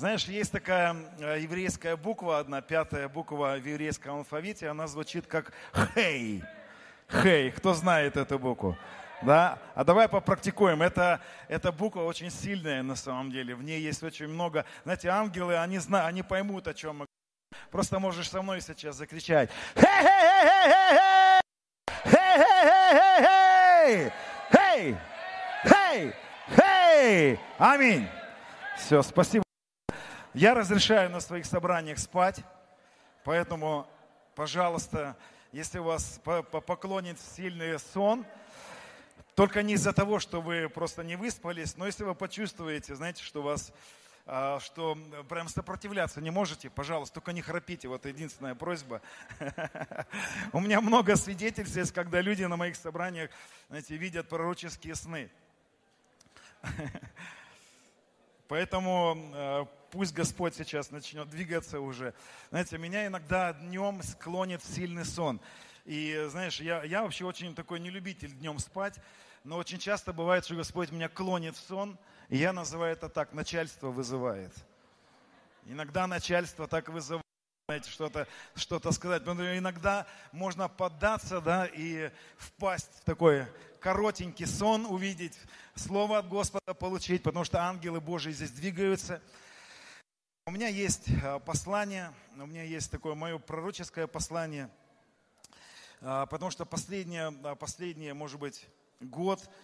Знаешь, есть такая э, еврейская буква, одна пятая буква в еврейском алфавите, она звучит как «хей». «Хей». Кто знает эту букву? Да? А давай попрактикуем. Это, эта буква очень сильная на самом деле. В ней есть очень много... Знаете, ангелы, они, знают, они поймут, о чем мы Просто можешь со мной сейчас закричать. Хей! Хей! Хей! Хей! Хей! Аминь. Все, спасибо. Я разрешаю на своих собраниях спать, поэтому, пожалуйста, если у вас поклонит сильный сон, только не из-за того, что вы просто не выспались, но если вы почувствуете, знаете, что вас а, что прям сопротивляться не можете, пожалуйста, только не храпите. Вот единственная просьба. У меня много свидетельств, когда люди на моих собраниях, знаете, видят пророческие сны. Поэтому э, пусть Господь сейчас начнет двигаться уже. Знаете, меня иногда днем склонит сильный сон. И знаешь, я, я вообще очень такой нелюбитель днем спать, но очень часто бывает, что Господь меня клонит в сон – и я называю это так, начальство вызывает. Иногда начальство так вызывает знаете, что-то что сказать. Но иногда можно поддаться, да, и впасть в такой коротенький сон, увидеть, слово от Господа получить, потому что ангелы Божьи здесь двигаются. У меня есть а, послание, у меня есть такое мое пророческое послание, а, потому что последнее, последнее может быть, год –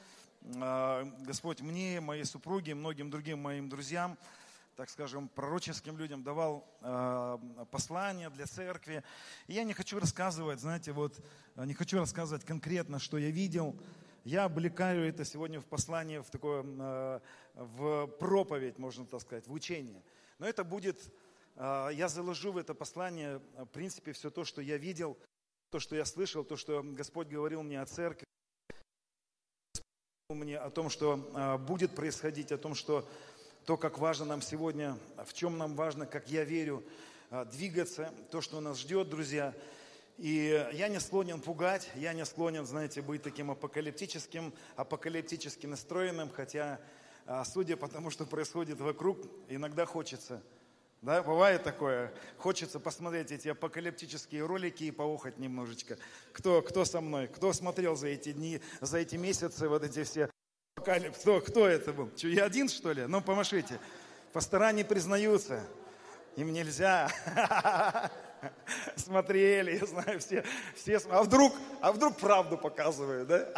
а, Господь мне, моей супруге, многим другим моим друзьям, так скажем, пророческим людям давал а, послания для церкви. И я не хочу рассказывать, знаете, вот, не хочу рассказывать конкретно, что я видел. Я облекаю это сегодня в послание, в такое, а, в проповедь, можно так сказать, в учение. Но это будет, я заложу в это послание, в принципе, все то, что я видел, то, что я слышал, то, что Господь говорил мне о церкви мне о том, что будет происходить, о том, что то, как важно нам сегодня, в чем нам важно, как я верю, двигаться, то, что нас ждет, друзья. И я не склонен пугать, я не склонен, знаете, быть таким апокалиптическим, апокалиптически настроенным, хотя, а, судя по тому, что происходит вокруг, иногда хочется – да, бывает такое. Хочется посмотреть эти апокалиптические ролики и поухать немножечко. Кто, кто со мной? Кто смотрел за эти дни, за эти месяцы вот эти все апокалипс? Кто, кто это был? Че, я один, что ли? Ну, помашите. Пастора не признаются. Им нельзя. Смотрели, я знаю, все, все. А вдруг, а вдруг правду показывают, да?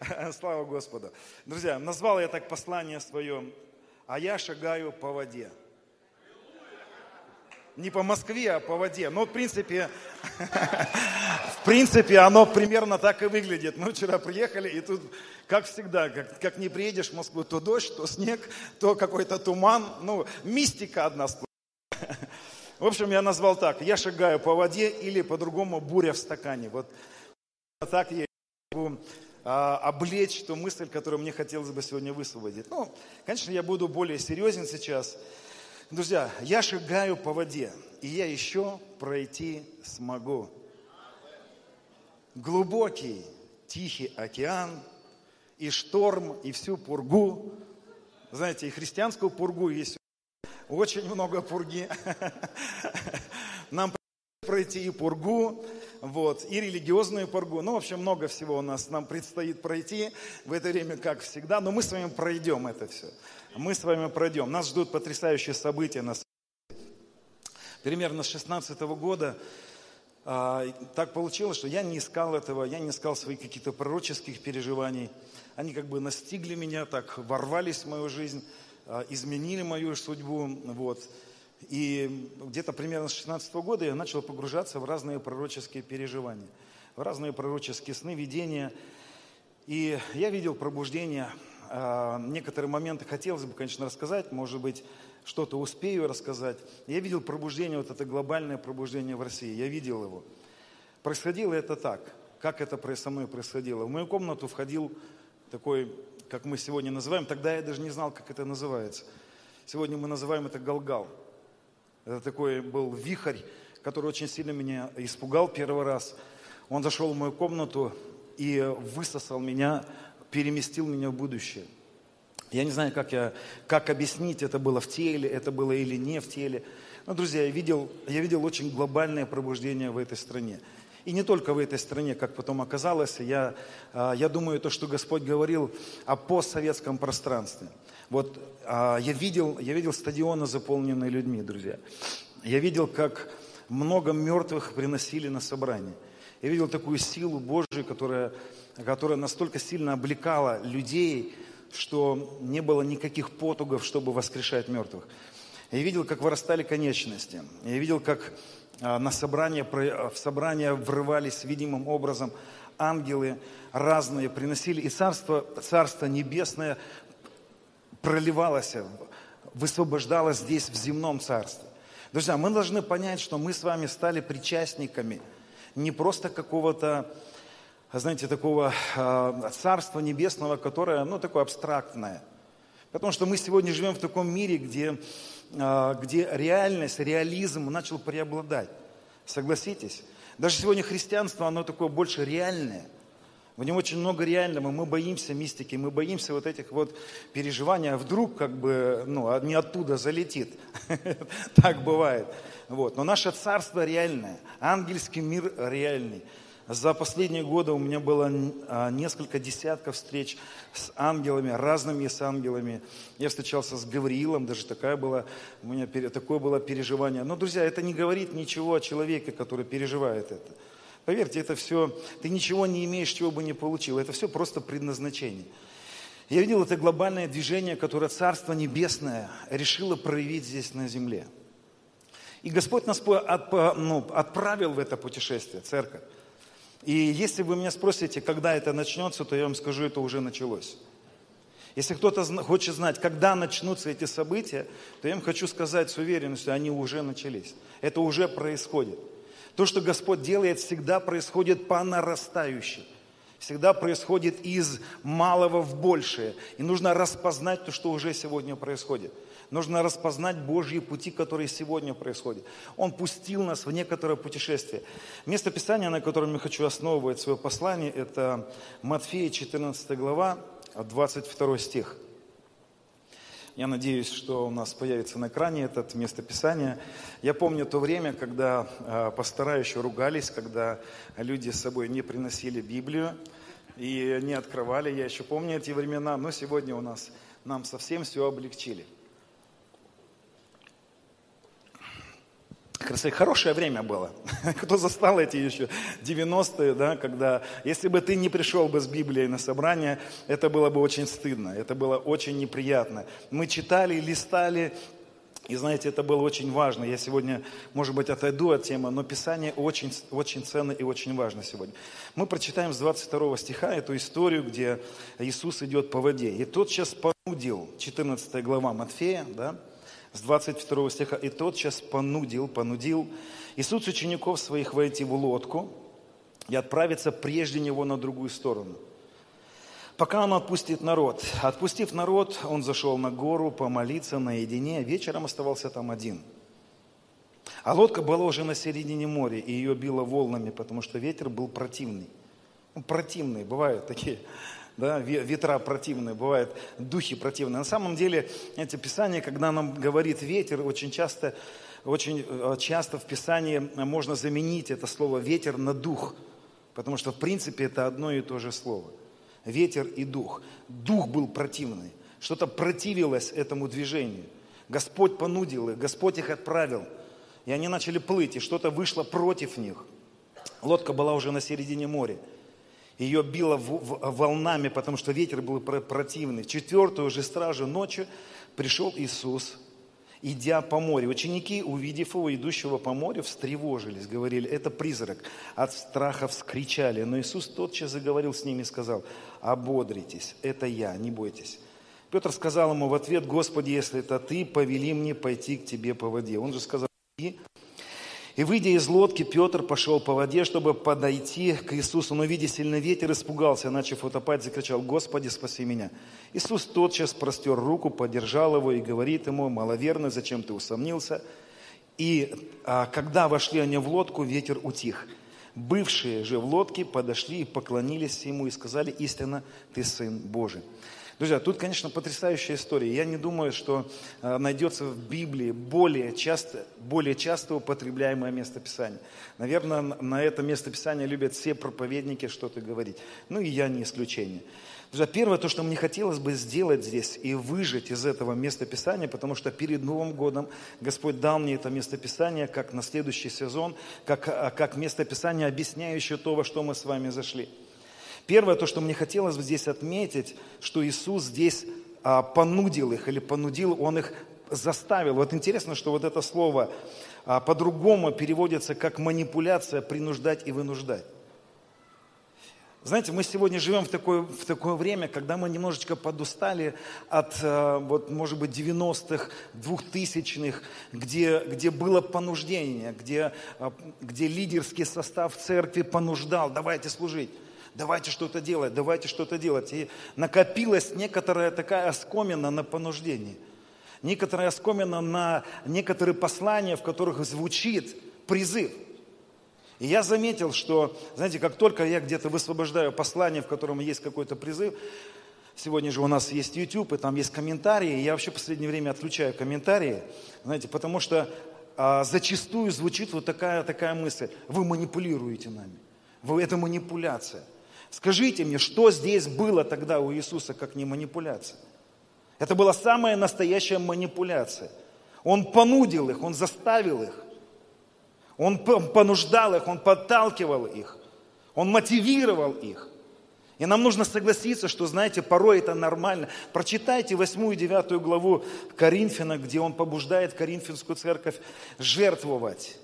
Слава Господу. Друзья, назвал я так послание свое, а я шагаю по воде. Не по Москве, а по воде. Но, в принципе, в принципе, оно примерно так и выглядит. Мы вчера приехали, и тут, как всегда, как, как не приедешь в Москву, то дождь, то снег, то какой-то туман. Ну, мистика одна В общем, я назвал так. Я шагаю по воде или по-другому буря в стакане. Вот так я могу а, облечь ту мысль, которую мне хотелось бы сегодня высвободить. Ну, конечно, я буду более серьезен сейчас. Друзья, я шагаю по воде, и я еще пройти смогу. Глубокий, тихий океан, и шторм, и всю пургу. Знаете, и христианскую пургу есть очень много пурги. Нам пройти и пургу, вот, и религиозную пургу. Ну, в общем, много всего у нас нам предстоит пройти в это время, как всегда. Но мы с вами пройдем это все мы с вами пройдем. Нас ждут потрясающие события. Нас... Примерно с 16 года а, так получилось, что я не искал этого, я не искал своих каких-то пророческих переживаний. Они как бы настигли меня, так ворвались в мою жизнь, изменили мою судьбу. Вот. И где-то примерно с 16 года я начал погружаться в разные пророческие переживания, в разные пророческие сны, видения. И я видел пробуждение а, некоторые моменты хотелось бы, конечно, рассказать, может быть, что-то успею рассказать. Я видел пробуждение, вот это глобальное пробуждение в России, я видел его. Происходило это так, как это со мной происходило. В мою комнату входил такой, как мы сегодня называем, тогда я даже не знал, как это называется. Сегодня мы называем это галгал. Это такой был вихрь, который очень сильно меня испугал первый раз. Он зашел в мою комнату и высосал меня переместил меня в будущее. Я не знаю, как, я, как объяснить, это было в теле, это было или не в теле. Но, друзья, я видел, я видел очень глобальное пробуждение в этой стране. И не только в этой стране, как потом оказалось, я, а, я думаю, то, что Господь говорил о постсоветском пространстве. Вот а, я видел, я видел стадионы, заполненные людьми, друзья. Я видел, как много мертвых приносили на собрание. Я видел такую силу Божию, которая, которая настолько сильно облекала людей, что не было никаких потугов, чтобы воскрешать мертвых. Я видел, как вырастали конечности. Я видел, как на собрание, в собрание врывались видимым образом ангелы разные, приносили. И Царство, Царство Небесное проливалось, высвобождалось здесь, в земном Царстве. Друзья, мы должны понять, что мы с вами стали причастниками не просто какого-то знаете, такого э, Царства Небесного, которое, ну, такое абстрактное. Потому что мы сегодня живем в таком мире, где, где реальность, реализм начал преобладать. Согласитесь? Даже сегодня христианство, оно такое больше реальное. В нем очень много реального. Мы боимся мистики, мы боимся вот этих вот переживаний. А вдруг как бы, ну, не оттуда залетит. Так бывает. Вот. Но наше царство реальное. Ангельский мир реальный. За последние годы у меня было а, несколько десятков встреч с ангелами, разными с ангелами. Я встречался с Гавриилом, даже такая была, у меня такое было переживание. Но, друзья, это не говорит ничего о человеке, который переживает это. Поверьте, это все, ты ничего не имеешь, чего бы не получил. Это все просто предназначение. Я видел это глобальное движение, которое Царство Небесное решило проявить здесь на земле. И Господь нас ну, отправил в это путешествие, церковь. И если вы меня спросите, когда это начнется, то я вам скажу, это уже началось. Если кто-то хочет знать, когда начнутся эти события, то я им хочу сказать с уверенностью, они уже начались. Это уже происходит. То, что Господь делает, всегда происходит по нарастающей. Всегда происходит из малого в большее. И нужно распознать то, что уже сегодня происходит. Нужно распознать Божьи пути, которые сегодня происходят. Он пустил нас в некоторое путешествие. Место Писания, на котором я хочу основывать свое послание, это Матфея 14 глава, 22 стих. Я надеюсь, что у нас появится на экране это место Писания. Я помню то время, когда э, пастора еще ругались, когда люди с собой не приносили Библию и не открывали. Я еще помню эти времена, но сегодня у нас нам совсем все облегчили. Красоты. Хорошее время было. Кто застал эти еще 90-е, да, когда, если бы ты не пришел бы с Библией на собрание, это было бы очень стыдно, это было очень неприятно. Мы читали, листали, и знаете, это было очень важно. Я сегодня, может быть, отойду от темы, но Писание очень, очень ценно и очень важно сегодня. Мы прочитаем с 22 стиха эту историю, где Иисус идет по воде. И тот сейчас понудил, 14 глава Матфея, да, с 22 стиха. «И тот сейчас понудил, понудил Иисус учеников своих войти в лодку и отправиться прежде него на другую сторону, пока он отпустит народ. Отпустив народ, он зашел на гору помолиться наедине, вечером оставался там один. А лодка была уже на середине моря, и ее било волнами, потому что ветер был противный. Ну, противный, бывают такие да, ветра противные, бывают духи противные. На самом деле, эти Писания, когда нам говорит ветер, очень часто, очень э, часто в Писании можно заменить это слово ветер на дух, потому что в принципе это одно и то же слово. Ветер и дух. Дух был противный, что-то противилось этому движению. Господь понудил их, Господь их отправил, и они начали плыть, и что-то вышло против них. Лодка была уже на середине моря ее било волнами, потому что ветер был противный. В четвертую же стражу ночью пришел Иисус, идя по морю. Ученики, увидев его, идущего по морю, встревожились, говорили, это призрак. От страха вскричали. Но Иисус тотчас заговорил с ними и сказал, ободритесь, это я, не бойтесь. Петр сказал ему в ответ, Господи, если это ты, повели мне пойти к тебе по воде. Он же сказал, иди. И выйдя из лодки, Петр пошел по воде, чтобы подойти к Иисусу. Но, видя сильный ветер, испугался, начав утопать, закричал, «Господи, спаси меня!» Иисус тотчас простер руку, поддержал его и говорит ему, «Маловерный, зачем ты усомнился?» И а, когда вошли они в лодку, ветер утих. Бывшие же в лодке подошли и поклонились ему и сказали, «Истинно, ты Сын Божий». Друзья, тут, конечно, потрясающая история. Я не думаю, что э, найдется в Библии более часто, более часто употребляемое местописание. Наверное, на это местописание любят все проповедники что-то говорить. Ну и я не исключение. Друзья, первое, то, что мне хотелось бы сделать здесь и выжить из этого местописания, потому что перед Новым годом Господь дал мне это местописание как на следующий сезон, как, э, как местописание, объясняющее то, во что мы с вами зашли. Первое, то, что мне хотелось бы здесь отметить, что Иисус здесь а, понудил их или понудил, Он их заставил. Вот интересно, что вот это слово а, по-другому переводится как манипуляция, принуждать и вынуждать. Знаете, мы сегодня живем в такое, в такое время, когда мы немножечко подустали от, а, вот, может быть, 90-х, 2000-х, где, где было понуждение, где, а, где лидерский состав церкви понуждал, давайте служить давайте что-то делать, давайте что-то делать. И накопилась некоторая такая оскомина на понуждение. Некоторая оскомина на некоторые послания, в которых звучит призыв. И я заметил, что, знаете, как только я где-то высвобождаю послание, в котором есть какой-то призыв, Сегодня же у нас есть YouTube, и там есть комментарии. Я вообще в последнее время отключаю комментарии, знаете, потому что а, зачастую звучит вот такая, такая мысль. Вы манипулируете нами. Вы, это манипуляция. Скажите мне, что здесь было тогда у Иисуса, как не манипуляция? Это была самая настоящая манипуляция. Он понудил их, он заставил их. Он понуждал их, он подталкивал их. Он мотивировал их. И нам нужно согласиться, что, знаете, порой это нормально. Прочитайте 8 и 9 главу Коринфяна, где он побуждает Коринфянскую церковь жертвовать.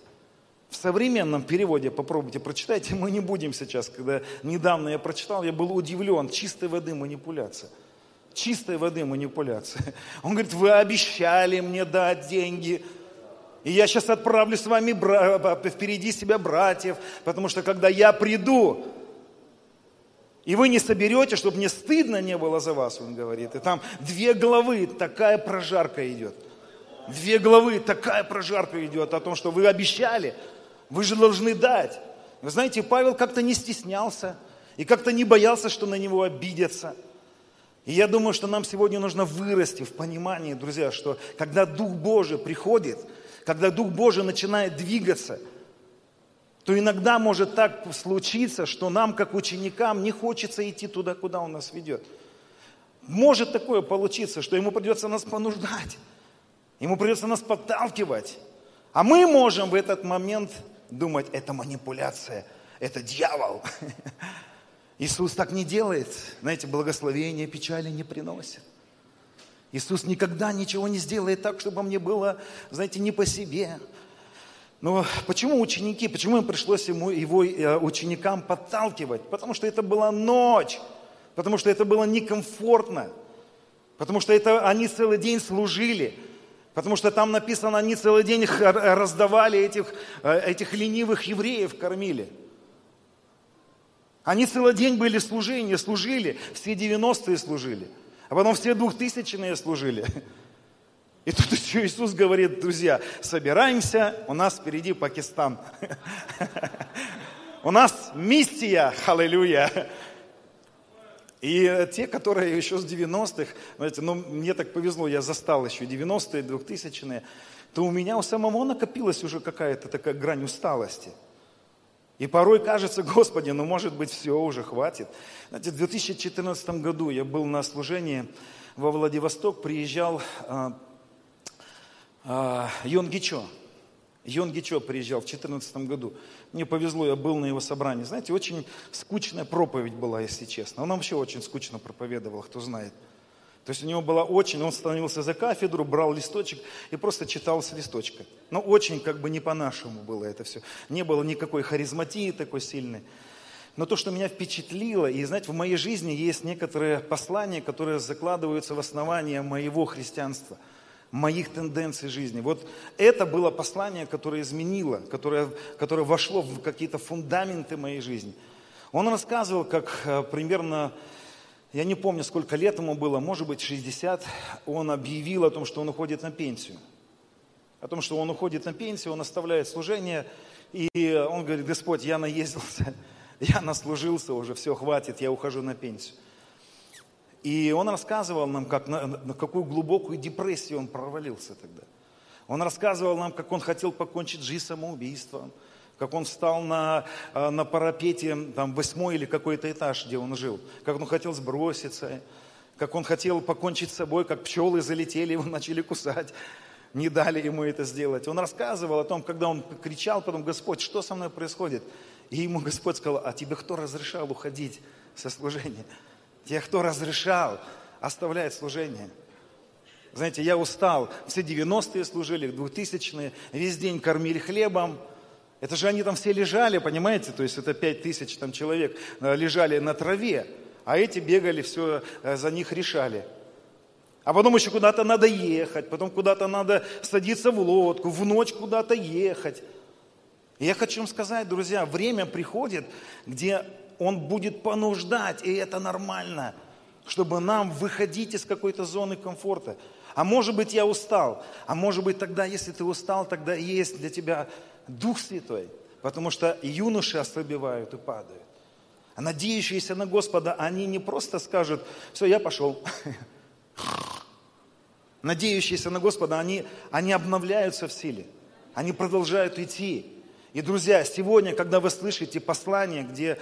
В современном переводе, попробуйте, прочитайте, мы не будем сейчас, когда недавно я прочитал, я был удивлен, чистой воды манипуляция. Чистой воды манипуляция. Он говорит, вы обещали мне дать деньги, и я сейчас отправлю с вами бра- впереди себя братьев, потому что когда я приду, и вы не соберете, чтобы мне стыдно не было за вас, он говорит. И там две главы, такая прожарка идет. Две главы, такая прожарка идет о том, что вы обещали, вы же должны дать. Вы знаете, Павел как-то не стеснялся и как-то не боялся, что на него обидятся. И я думаю, что нам сегодня нужно вырасти в понимании, друзья, что когда Дух Божий приходит, когда Дух Божий начинает двигаться, то иногда может так случиться, что нам, как ученикам, не хочется идти туда, куда Он нас ведет. Может такое получиться, что Ему придется нас понуждать, Ему придется нас подталкивать. А мы можем в этот момент думать, это манипуляция, это дьявол. Иисус так не делает. Знаете, благословение печали не приносит. Иисус никогда ничего не сделает так, чтобы мне было, знаете, не по себе. Но почему ученики, почему им пришлось ему, его э, ученикам подталкивать? Потому что это была ночь, потому что это было некомфортно, потому что это они целый день служили, Потому что там написано, они целый день раздавали этих, э, этих ленивых евреев, кормили. Они целый день были служения, служили, все 90-е служили, а потом все двухтысячные служили. И тут еще Иисус говорит, друзья, собираемся, у нас впереди Пакистан. У нас миссия, аллилуйя. И те, которые еще с 90-х, знаете, ну, мне так повезло, я застал еще 90-е, 2000-е, то у меня у самого накопилась уже какая-то такая грань усталости. И порой кажется, Господи, ну может быть все, уже хватит. Знаете, в 2014 году я был на служении во Владивосток, приезжал э, э, Йон Гичо. Йон Гичо приезжал в 2014 году. Мне повезло, я был на его собрании. Знаете, очень скучная проповедь была, если честно. Он вообще очень скучно проповедовал, кто знает. То есть у него была очень, он становился за кафедру, брал листочек и просто читал с листочка. Но очень как бы не по-нашему было это все. Не было никакой харизматии такой сильной. Но то, что меня впечатлило, и знаете, в моей жизни есть некоторые послания, которые закладываются в основание моего христианства – моих тенденций жизни. Вот это было послание, которое изменило, которое, которое вошло в какие-то фундаменты моей жизни. Он рассказывал, как э, примерно, я не помню, сколько лет ему было, может быть, 60, он объявил о том, что он уходит на пенсию. О том, что он уходит на пенсию, он оставляет служение, и он говорит, Господь, я наездился, я наслужился уже, все, хватит, я ухожу на пенсию. И он рассказывал нам, как, на, на какую глубокую депрессию он провалился тогда. Он рассказывал нам, как он хотел покончить жизнь самоубийством, как он встал на, э, на парапете, там, восьмой или какой-то этаж, где он жил, как он хотел сброситься, как он хотел покончить с собой, как пчелы залетели, его начали кусать, не дали ему это сделать. Он рассказывал о том, когда он кричал потом, Господь, что со мной происходит? И ему Господь сказал, а тебе кто разрешал уходить со служения? Тебе кто разрешал оставлять служение? Знаете, я устал. Все 90-е служили, 2000-е, весь день кормили хлебом. Это же они там все лежали, понимаете? То есть это 5 тысяч там человек э, лежали на траве, а эти бегали, все э, за них решали. А потом еще куда-то надо ехать, потом куда-то надо садиться в лодку, в ночь куда-то ехать. И я хочу вам сказать, друзья, время приходит, где он будет понуждать, и это нормально, чтобы нам выходить из какой-то зоны комфорта. А может быть, я устал. А может быть, тогда, если ты устал, тогда есть для тебя Дух Святой. Потому что юноши ослабевают и падают. А надеющиеся на Господа, они не просто скажут, все, я пошел. Надеющиеся на Господа, они, они обновляются в силе. Они продолжают идти. И, друзья, сегодня, когда вы слышите послание, где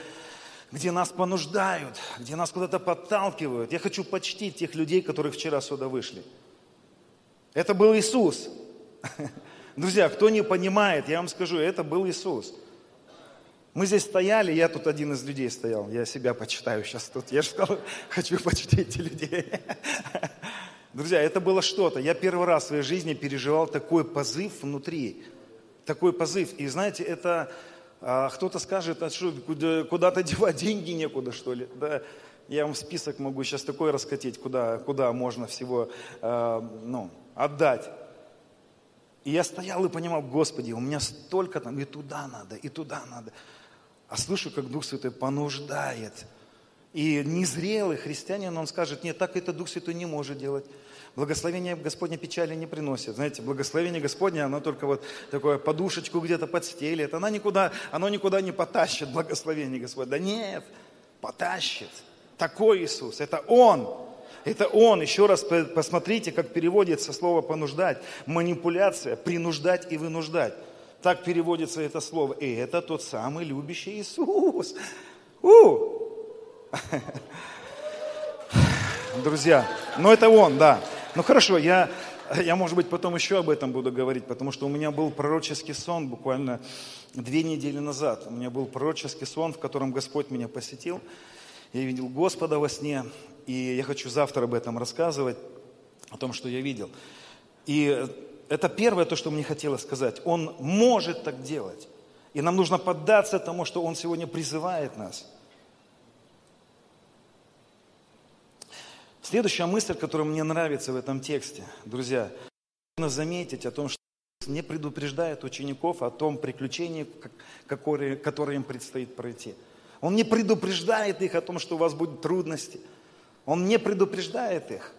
где нас понуждают, где нас куда-то подталкивают. Я хочу почтить тех людей, которые вчера сюда вышли. Это был Иисус. Друзья, кто не понимает, я вам скажу, это был Иисус. Мы здесь стояли, я тут один из людей стоял, я себя почитаю сейчас тут. Я же сказал, хочу почтить людей. Друзья, это было что-то. Я первый раз в своей жизни переживал такой позыв внутри. Такой позыв. И знаете, это а кто-то скажет, а что, куда-то девать деньги некуда, что ли? Да, я вам список могу сейчас такой раскатить, куда, куда можно всего э, ну, отдать. И я стоял и понимал, Господи, у меня столько там, и туда надо, и туда надо. А слышу, как Дух Святой понуждает. И незрелый христианин, он скажет, нет, так это Дух Святой не может делать. Благословение Господне печали не приносит. Знаете, благословение Господне, оно только вот такое подушечку где-то подстелит. Она никуда, оно никуда не потащит благословение Господне. Да нет, потащит. Такой Иисус, это Он. Это Он. Еще раз посмотрите, как переводится слово «понуждать». Манипуляция, принуждать и вынуждать. Так переводится это слово. И это тот самый любящий Иисус. У! Друзья, но это Он, да. Ну хорошо, я, я, может быть, потом еще об этом буду говорить, потому что у меня был пророческий сон буквально две недели назад. У меня был пророческий сон, в котором Господь меня посетил. Я видел Господа во сне, и я хочу завтра об этом рассказывать, о том, что я видел. И это первое то, что мне хотелось сказать. Он может так делать. И нам нужно поддаться тому, что Он сегодня призывает нас – Следующая мысль, которая мне нравится в этом тексте, друзья, нужно заметить о том, что не предупреждает учеников о том приключении, которое, которое им предстоит пройти. Он не предупреждает их о том, что у вас будут трудности. Он не предупреждает их.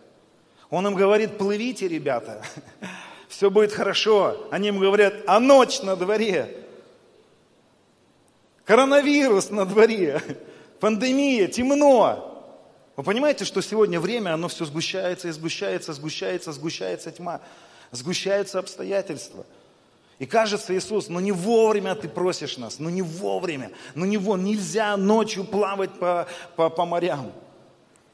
Он им говорит, плывите, ребята, все будет хорошо. Они им говорят, а ночь на дворе, коронавирус на дворе, пандемия, темно. Вы понимаете, что сегодня время, оно все сгущается и сгущается, сгущается, сгущается тьма, сгущаются обстоятельства. И кажется, Иисус, ну не вовремя ты просишь нас, ну не вовремя, ну не вон, нельзя ночью плавать по, по, по морям.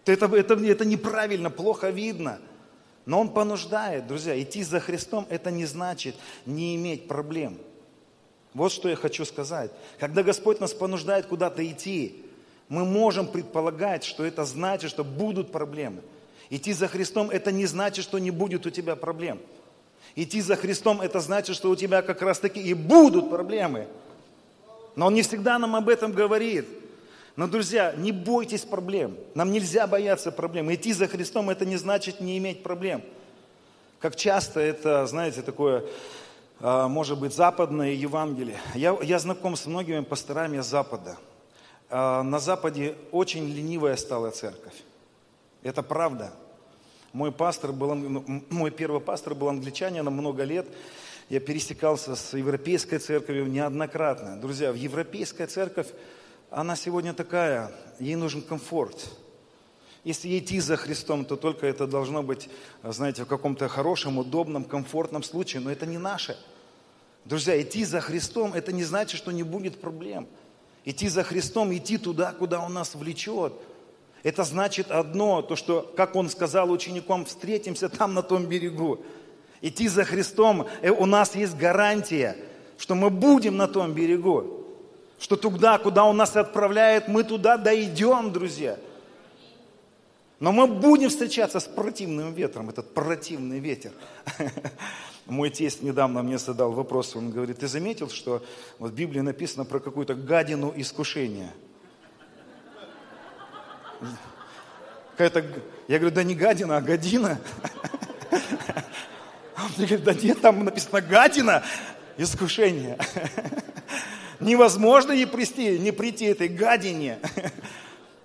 Это, это, это неправильно, плохо видно. Но Он понуждает, друзья, идти за Христом, это не значит не иметь проблем. Вот что я хочу сказать. Когда Господь нас понуждает куда-то идти, мы можем предполагать, что это значит, что будут проблемы. Идти за Христом – это не значит, что не будет у тебя проблем. Идти за Христом – это значит, что у тебя как раз таки и будут проблемы. Но Он не всегда нам об этом говорит. Но, друзья, не бойтесь проблем. Нам нельзя бояться проблем. Идти за Христом – это не значит не иметь проблем. Как часто это, знаете, такое, а, может быть, западное Евангелие. Я, я знаком с многими пасторами Запада – на Западе очень ленивая стала церковь. Это правда. Мой пастор был, ну, мой первый пастор был англичанином много лет. Я пересекался с европейской церковью неоднократно. Друзья, в европейская церковь, она сегодня такая, ей нужен комфорт. Если идти за Христом, то только это должно быть, знаете, в каком-то хорошем, удобном, комфортном случае, но это не наше. Друзья, идти за Христом, это не значит, что не будет проблем. Идти за Христом, идти туда, куда Он нас влечет. Это значит одно, то, что, как Он сказал ученикам, встретимся там, на том берегу. Идти за Христом, э, у нас есть гарантия, что мы будем на том берегу. Что туда, куда Он нас отправляет, мы туда дойдем, друзья. Но мы будем встречаться с противным ветром, этот противный ветер. Мой тесть недавно мне задал вопрос, он говорит, ты заметил, что вот в Библии написано про какую-то гадину искушения? Какая-то, я говорю, да не гадина, а гадина. Он мне говорит, да нет, там написано гадина, искушение. Невозможно не прийти, не прийти этой гадине.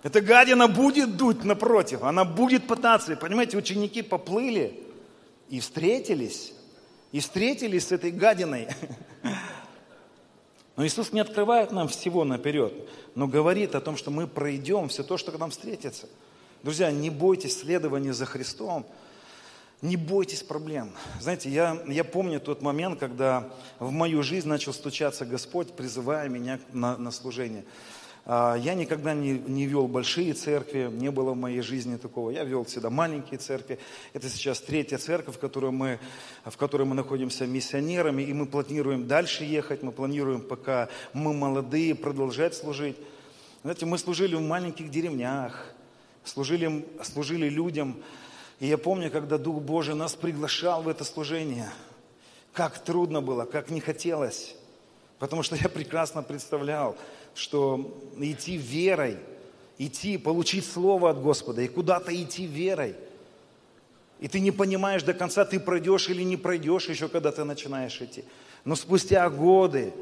Эта гадина будет дуть напротив, она будет пытаться. Понимаете, ученики поплыли и встретились, и встретились с этой гадиной. Но Иисус не открывает нам всего наперед, но говорит о том, что мы пройдем все то, что к нам встретится. Друзья, не бойтесь следования за Христом, не бойтесь проблем. Знаете, я, я помню тот момент, когда в мою жизнь начал стучаться Господь, призывая меня на, на служение. А, я никогда не, не вел большие церкви, не было в моей жизни такого. Я вел всегда маленькие церкви. Это сейчас третья церковь, в которой мы, в которой мы находимся миссионерами, и мы планируем дальше ехать, мы планируем, пока мы молодые, продолжать служить. Знаете, мы служили в маленьких деревнях, служили, служили людям. И я помню, когда Дух Божий нас приглашал в это служение, как трудно было, как не хотелось. Потому что я прекрасно представлял, что идти верой, идти, получить Слово от Господа и куда-то идти верой. И ты не понимаешь до конца, ты пройдешь или не пройдешь еще, когда ты начинаешь идти. Но спустя годы,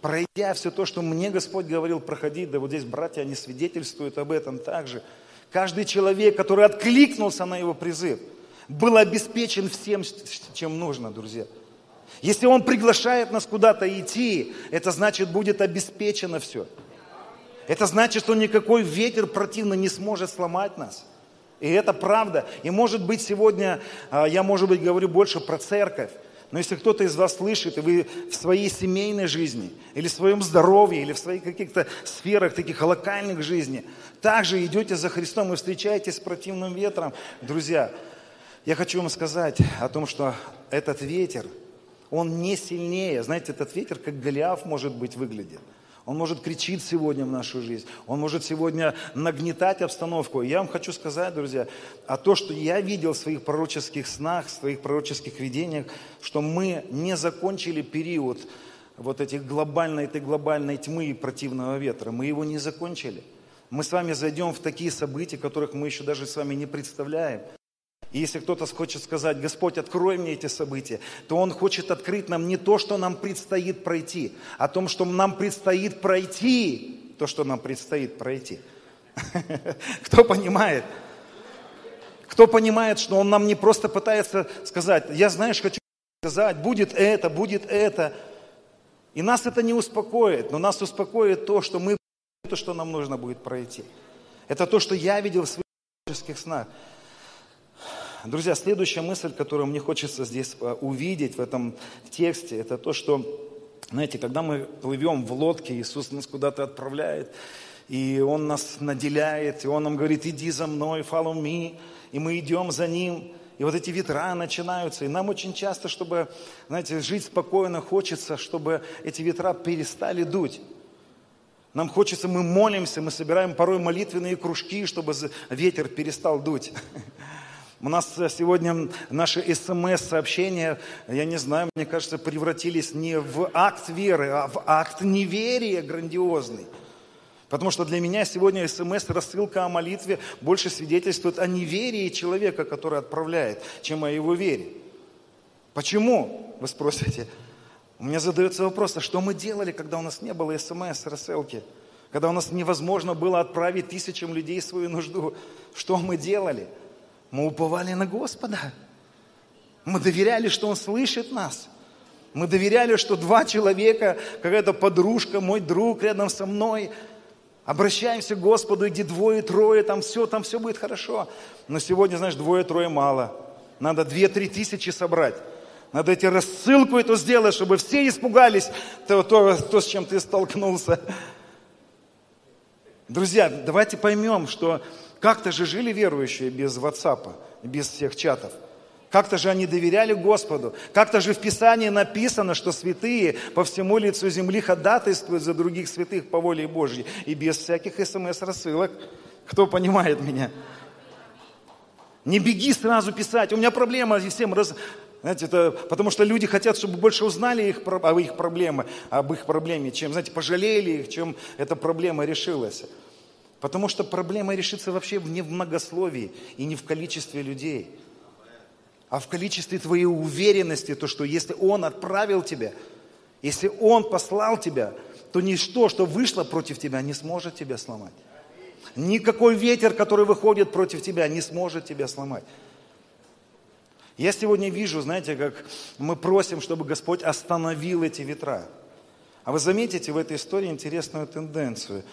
пройдя все то, что мне Господь говорил проходить, да вот здесь братья, они свидетельствуют об этом также. Каждый человек, который откликнулся на его призыв, был обеспечен всем, чем нужно, друзья. Если Он приглашает нас куда-то идти, это значит, будет обеспечено все. Это значит, что никакой ветер противно не сможет сломать нас. И это правда. И может быть сегодня, а, я может быть говорю больше про церковь, но если кто-то из вас слышит, и вы в своей семейной жизни, или в своем здоровье, или в своих каких-то сферах таких локальных жизни, также идете за Христом и встречаетесь с противным ветром, друзья, я хочу вам сказать о том, что этот ветер – он не сильнее. Знаете, этот ветер, как Голиаф, может быть, выглядит. Он может кричить сегодня в нашу жизнь. Он может сегодня нагнетать обстановку. я вам хочу сказать, друзья, а то, что я видел в своих пророческих снах, в своих пророческих видениях, что мы не закончили период вот этих глобальной, этой глобальной тьмы и противного ветра. Мы его не закончили. Мы с вами зайдем в такие события, которых мы еще даже с вами не представляем. И если кто-то хочет сказать, Господь, открой мне эти события, то Он хочет открыть нам не то, что нам предстоит пройти, а то, что нам предстоит пройти, то, что нам предстоит пройти. Кто понимает? Кто понимает, что Он нам не просто пытается сказать, я, знаешь, хочу сказать, будет это, будет это. И нас это не успокоит, но нас успокоит то, что мы то, что нам нужно будет пройти. Это то, что я видел в своих снах. Друзья, следующая мысль, которую мне хочется здесь э, увидеть в этом тексте, это то, что, знаете, когда мы плывем в лодке, Иисус нас куда-то отправляет, и Он нас наделяет, и Он нам говорит, иди за мной, follow me, и мы идем за Ним, и вот эти ветра начинаются, и нам очень часто, чтобы, знаете, жить спокойно, хочется, чтобы эти ветра перестали дуть. Нам хочется, мы молимся, мы собираем порой молитвенные кружки, чтобы ветер перестал дуть. У нас сегодня наши смс-сообщения, я не знаю, мне кажется, превратились не в акт веры, а в акт неверия грандиозный. Потому что для меня сегодня смс, рассылка о молитве больше свидетельствует о неверии человека, который отправляет, чем о его вере. Почему, вы спросите? У меня задается вопрос, а что мы делали, когда у нас не было смс, рассылки? Когда у нас невозможно было отправить тысячам людей свою нужду? Что мы делали? Мы уповали на Господа. Мы доверяли, что Он слышит нас. Мы доверяли, что два человека, какая-то подружка, мой друг рядом со мной, Обращаемся к Господу, иди двое, трое, там все, там все будет хорошо. Но сегодня, знаешь, двое-трое мало. Надо две-три тысячи собрать. Надо эти рассылку эту сделать, чтобы все испугались то, то, то, с чем ты столкнулся. Друзья, давайте поймем, что как-то же жили верующие без WhatsApp, без всех чатов. Как-то же они доверяли Господу. Как-то же в Писании написано, что святые по всему лицу земли ходатайствуют за других святых по воле Божьей. И без всяких смс-рассылок. Кто понимает меня? Не беги сразу писать. У меня проблема, всем раз... Знаете, это потому что люди хотят, чтобы больше узнали их, об их проблемах, об их проблеме, чем, знаете, пожалели их, чем эта проблема решилась. Потому что проблема решится вообще не в многословии и не в количестве людей, а в количестве твоей уверенности, то, что если Он отправил тебя, если Он послал тебя, то ничто, что вышло против тебя, не сможет тебя сломать. Никакой ветер, который выходит против тебя, не сможет тебя сломать. Я сегодня вижу, знаете, как мы просим, чтобы Господь остановил эти ветра. А вы заметите в этой истории интересную тенденцию.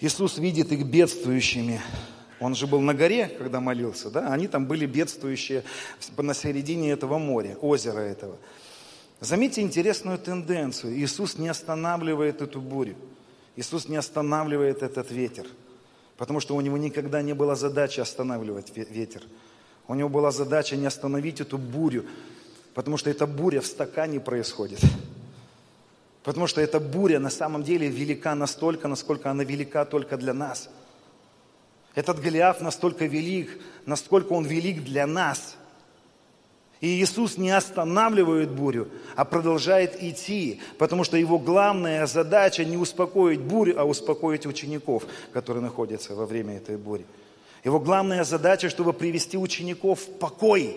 Иисус видит их бедствующими. Он же был на горе, когда молился, да? Они там были бедствующие на середине этого моря, озера этого. Заметьте интересную тенденцию. Иисус не останавливает эту бурю. Иисус не останавливает этот ветер. Потому что у него никогда не было задачи останавливать ветер. У него была задача не остановить эту бурю, потому что эта буря в стакане происходит. Потому что эта буря на самом деле велика настолько, насколько она велика только для нас. Этот Голиаф настолько велик, насколько он велик для нас. И Иисус не останавливает бурю, а продолжает идти, потому что его главная задача не успокоить бурю, а успокоить учеников, которые находятся во время этой бури. Его главная задача, чтобы привести учеников в покой.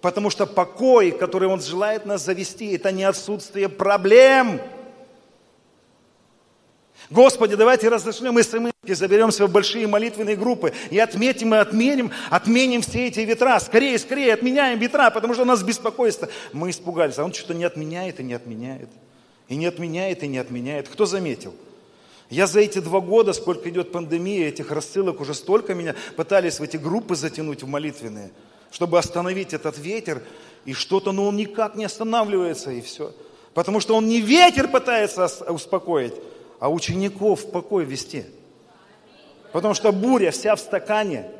Потому что покой, который Он желает нас завести, это не отсутствие проблем. Господи, давайте разошлем смс заберемся в большие молитвенные группы и отметим и отменим, отменим все эти ветра. Скорее, скорее отменяем ветра, потому что у нас беспокойство. Мы испугались, а он что-то не отменяет и не отменяет. И не отменяет и не отменяет. Кто заметил? Я за эти два года, сколько идет пандемия, этих рассылок уже столько меня пытались в эти группы затянуть в молитвенные, чтобы остановить этот ветер, и что-то, но он никак не останавливается, и все. Потому что он не ветер пытается успокоить, а учеников в покой вести. Потому что буря вся в стакане.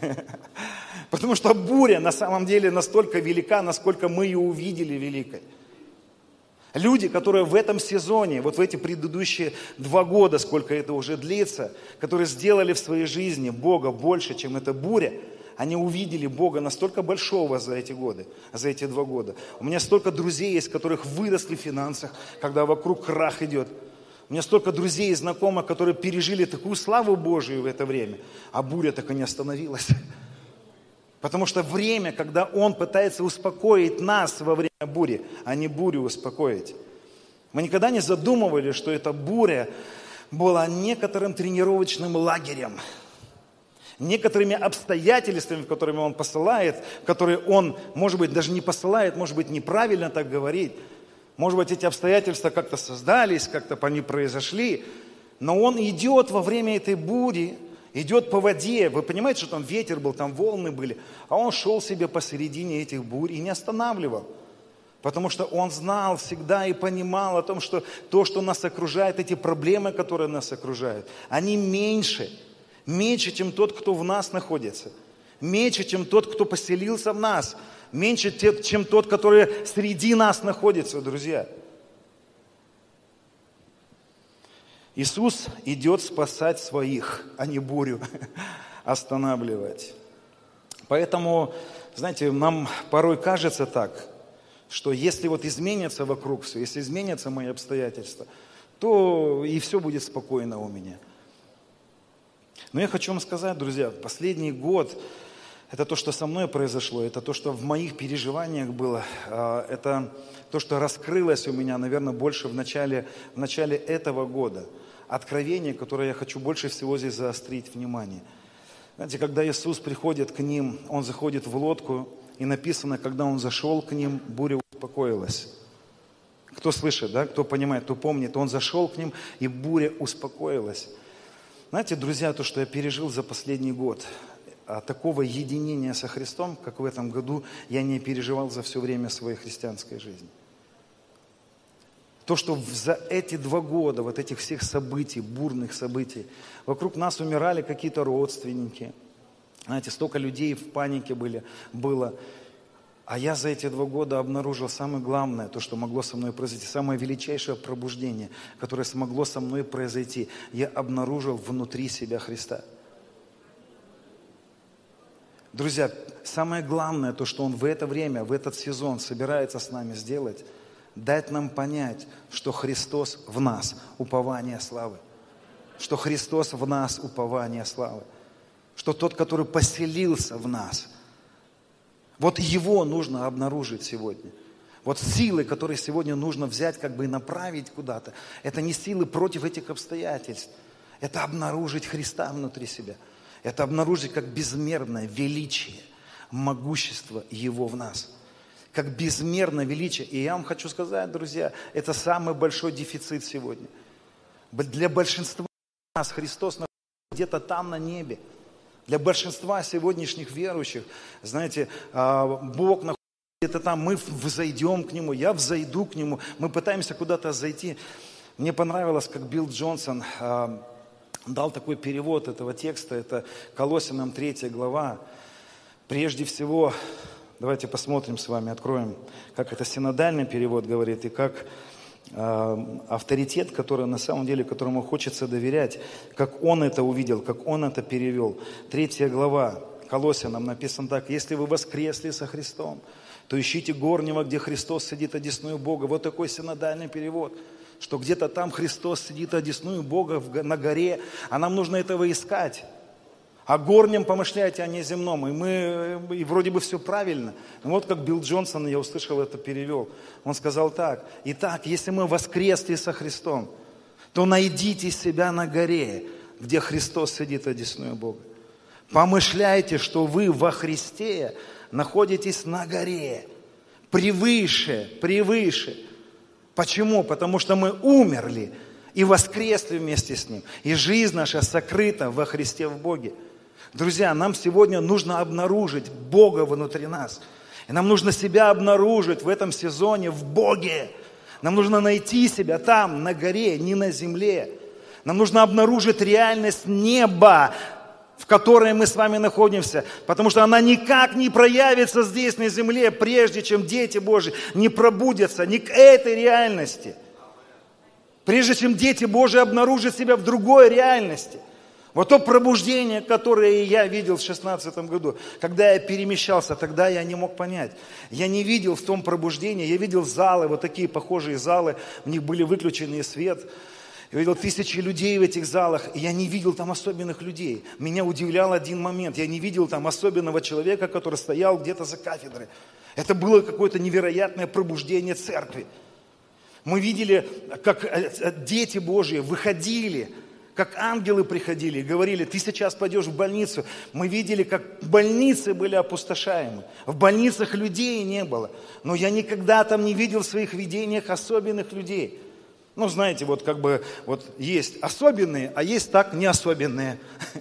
Потому что буря на самом деле настолько велика, насколько мы ее увидели великой. Люди, которые в этом сезоне, вот в эти предыдущие два года, сколько это уже длится, которые сделали в своей жизни Бога больше, чем эта буря, они увидели Бога настолько большого за эти годы, за эти два года. У меня столько друзей есть, которых выросли в финансах, когда вокруг крах идет. У меня столько друзей и знакомых, которые пережили такую славу Божию в это время, а буря так и не остановилась. Потому что время, когда Он пытается успокоить нас во время бури, а не бурю успокоить. Мы никогда не задумывали, что эта буря была некоторым тренировочным лагерем, некоторыми обстоятельствами, которыми Он посылает, которые Он, может быть, даже не посылает, может быть, неправильно так говорить. Может быть, эти обстоятельства как-то создались, как-то они произошли. Но Он идет во время этой бури, идет по воде. Вы понимаете, что там ветер был, там волны были. А он шел себе посередине этих бурь и не останавливал. Потому что он знал всегда и понимал о том, что то, что нас окружает, эти проблемы, которые нас окружают, они меньше, меньше, чем тот, кто в нас находится, меньше, чем тот, кто поселился в нас, меньше, чем тот, который среди нас находится, друзья. Иисус идет спасать своих, а не бурю останавливать. Поэтому, знаете, нам порой кажется так, что если вот изменится вокруг все, если изменятся мои обстоятельства, то и все будет спокойно у меня. Но я хочу вам сказать, друзья, последний год, это то, что со мной произошло, это то, что в моих переживаниях было, а, это то, что раскрылось у меня, наверное, больше в начале, в начале этого года – откровение, которое я хочу больше всего здесь заострить внимание. Знаете, когда Иисус приходит к ним, Он заходит в лодку, и написано, когда Он зашел к ним, буря успокоилась. Кто слышит, да, кто понимает, кто помнит, он зашел к ним, и буря успокоилась. Знаете, друзья, то, что я пережил за последний год, а такого единения со Христом, как в этом году, я не переживал за все время своей христианской жизни. То, что за эти два года, вот этих всех событий, бурных событий, вокруг нас умирали какие-то родственники. Знаете, столько людей в панике были, было. А я за эти два года обнаружил самое главное, то, что могло со мной произойти, самое величайшее пробуждение, которое смогло со мной произойти. Я обнаружил внутри себя Христа. Друзья, самое главное, то, что Он в это время, в этот сезон собирается с нами сделать, дать нам понять, что Христос в нас, упование славы. Что Христос в нас, упование славы. Что тот, который поселился в нас – вот его нужно обнаружить сегодня. Вот силы, которые сегодня нужно взять, как бы и направить куда-то, это не силы против этих обстоятельств. Это обнаружить Христа внутри себя. Это обнаружить как безмерное величие, могущество Его в нас. Как безмерное величие. И я вам хочу сказать, друзья, это самый большой дефицит сегодня. Для большинства нас Христос где-то там на небе. Для большинства сегодняшних верующих, знаете, а, Бог находится где-то там, мы взойдем к Нему, я взойду к Нему, мы пытаемся куда-то зайти. Мне понравилось, как Билл Джонсон а, дал такой перевод этого текста, это Колосинам 3 глава. Прежде всего, давайте посмотрим с вами, откроем, как это синодальный перевод говорит, и как авторитет, который на самом деле, которому хочется доверять, как он это увидел, как он это перевел. Третья глава Колосянам написано так, если вы воскресли со Христом, то ищите горнего, где Христос сидит одесную Бога. Вот такой синодальный перевод, что где-то там Христос сидит одесную Бога на горе, а нам нужно этого искать. О горнем помышляйте, а не земном. И мы, и вроде бы все правильно. Но вот как Билл Джонсон, я услышал это, перевел. Он сказал так. Итак, если мы воскресли со Христом, то найдите себя на горе, где Христос сидит одесную Бога. Помышляйте, что вы во Христе находитесь на горе, превыше, превыше. Почему? Потому что мы умерли и воскресли вместе с Ним. И жизнь наша сокрыта во Христе в Боге. Друзья, нам сегодня нужно обнаружить Бога внутри нас. И нам нужно себя обнаружить в этом сезоне в Боге. Нам нужно найти себя там, на горе, не на земле. Нам нужно обнаружить реальность неба, в которой мы с вами находимся, потому что она никак не проявится здесь, на земле, прежде чем дети Божьи не пробудятся ни к этой реальности. Прежде чем дети Божьи обнаружат себя в другой реальности – вот то пробуждение, которое я видел в 16 году, когда я перемещался, тогда я не мог понять. Я не видел в том пробуждении, я видел залы, вот такие похожие залы, в них были выключены свет. Я видел тысячи людей в этих залах, и я не видел там особенных людей. Меня удивлял один момент. Я не видел там особенного человека, который стоял где-то за кафедрой. Это было какое-то невероятное пробуждение церкви. Мы видели, как э, э, дети Божьи выходили – как ангелы приходили и говорили, ты сейчас пойдешь в больницу. Мы видели, как больницы были опустошаемы. В больницах людей не было. Но я никогда там не видел в своих видениях особенных людей. Ну, знаете, вот как бы вот есть особенные, а есть так не особенные.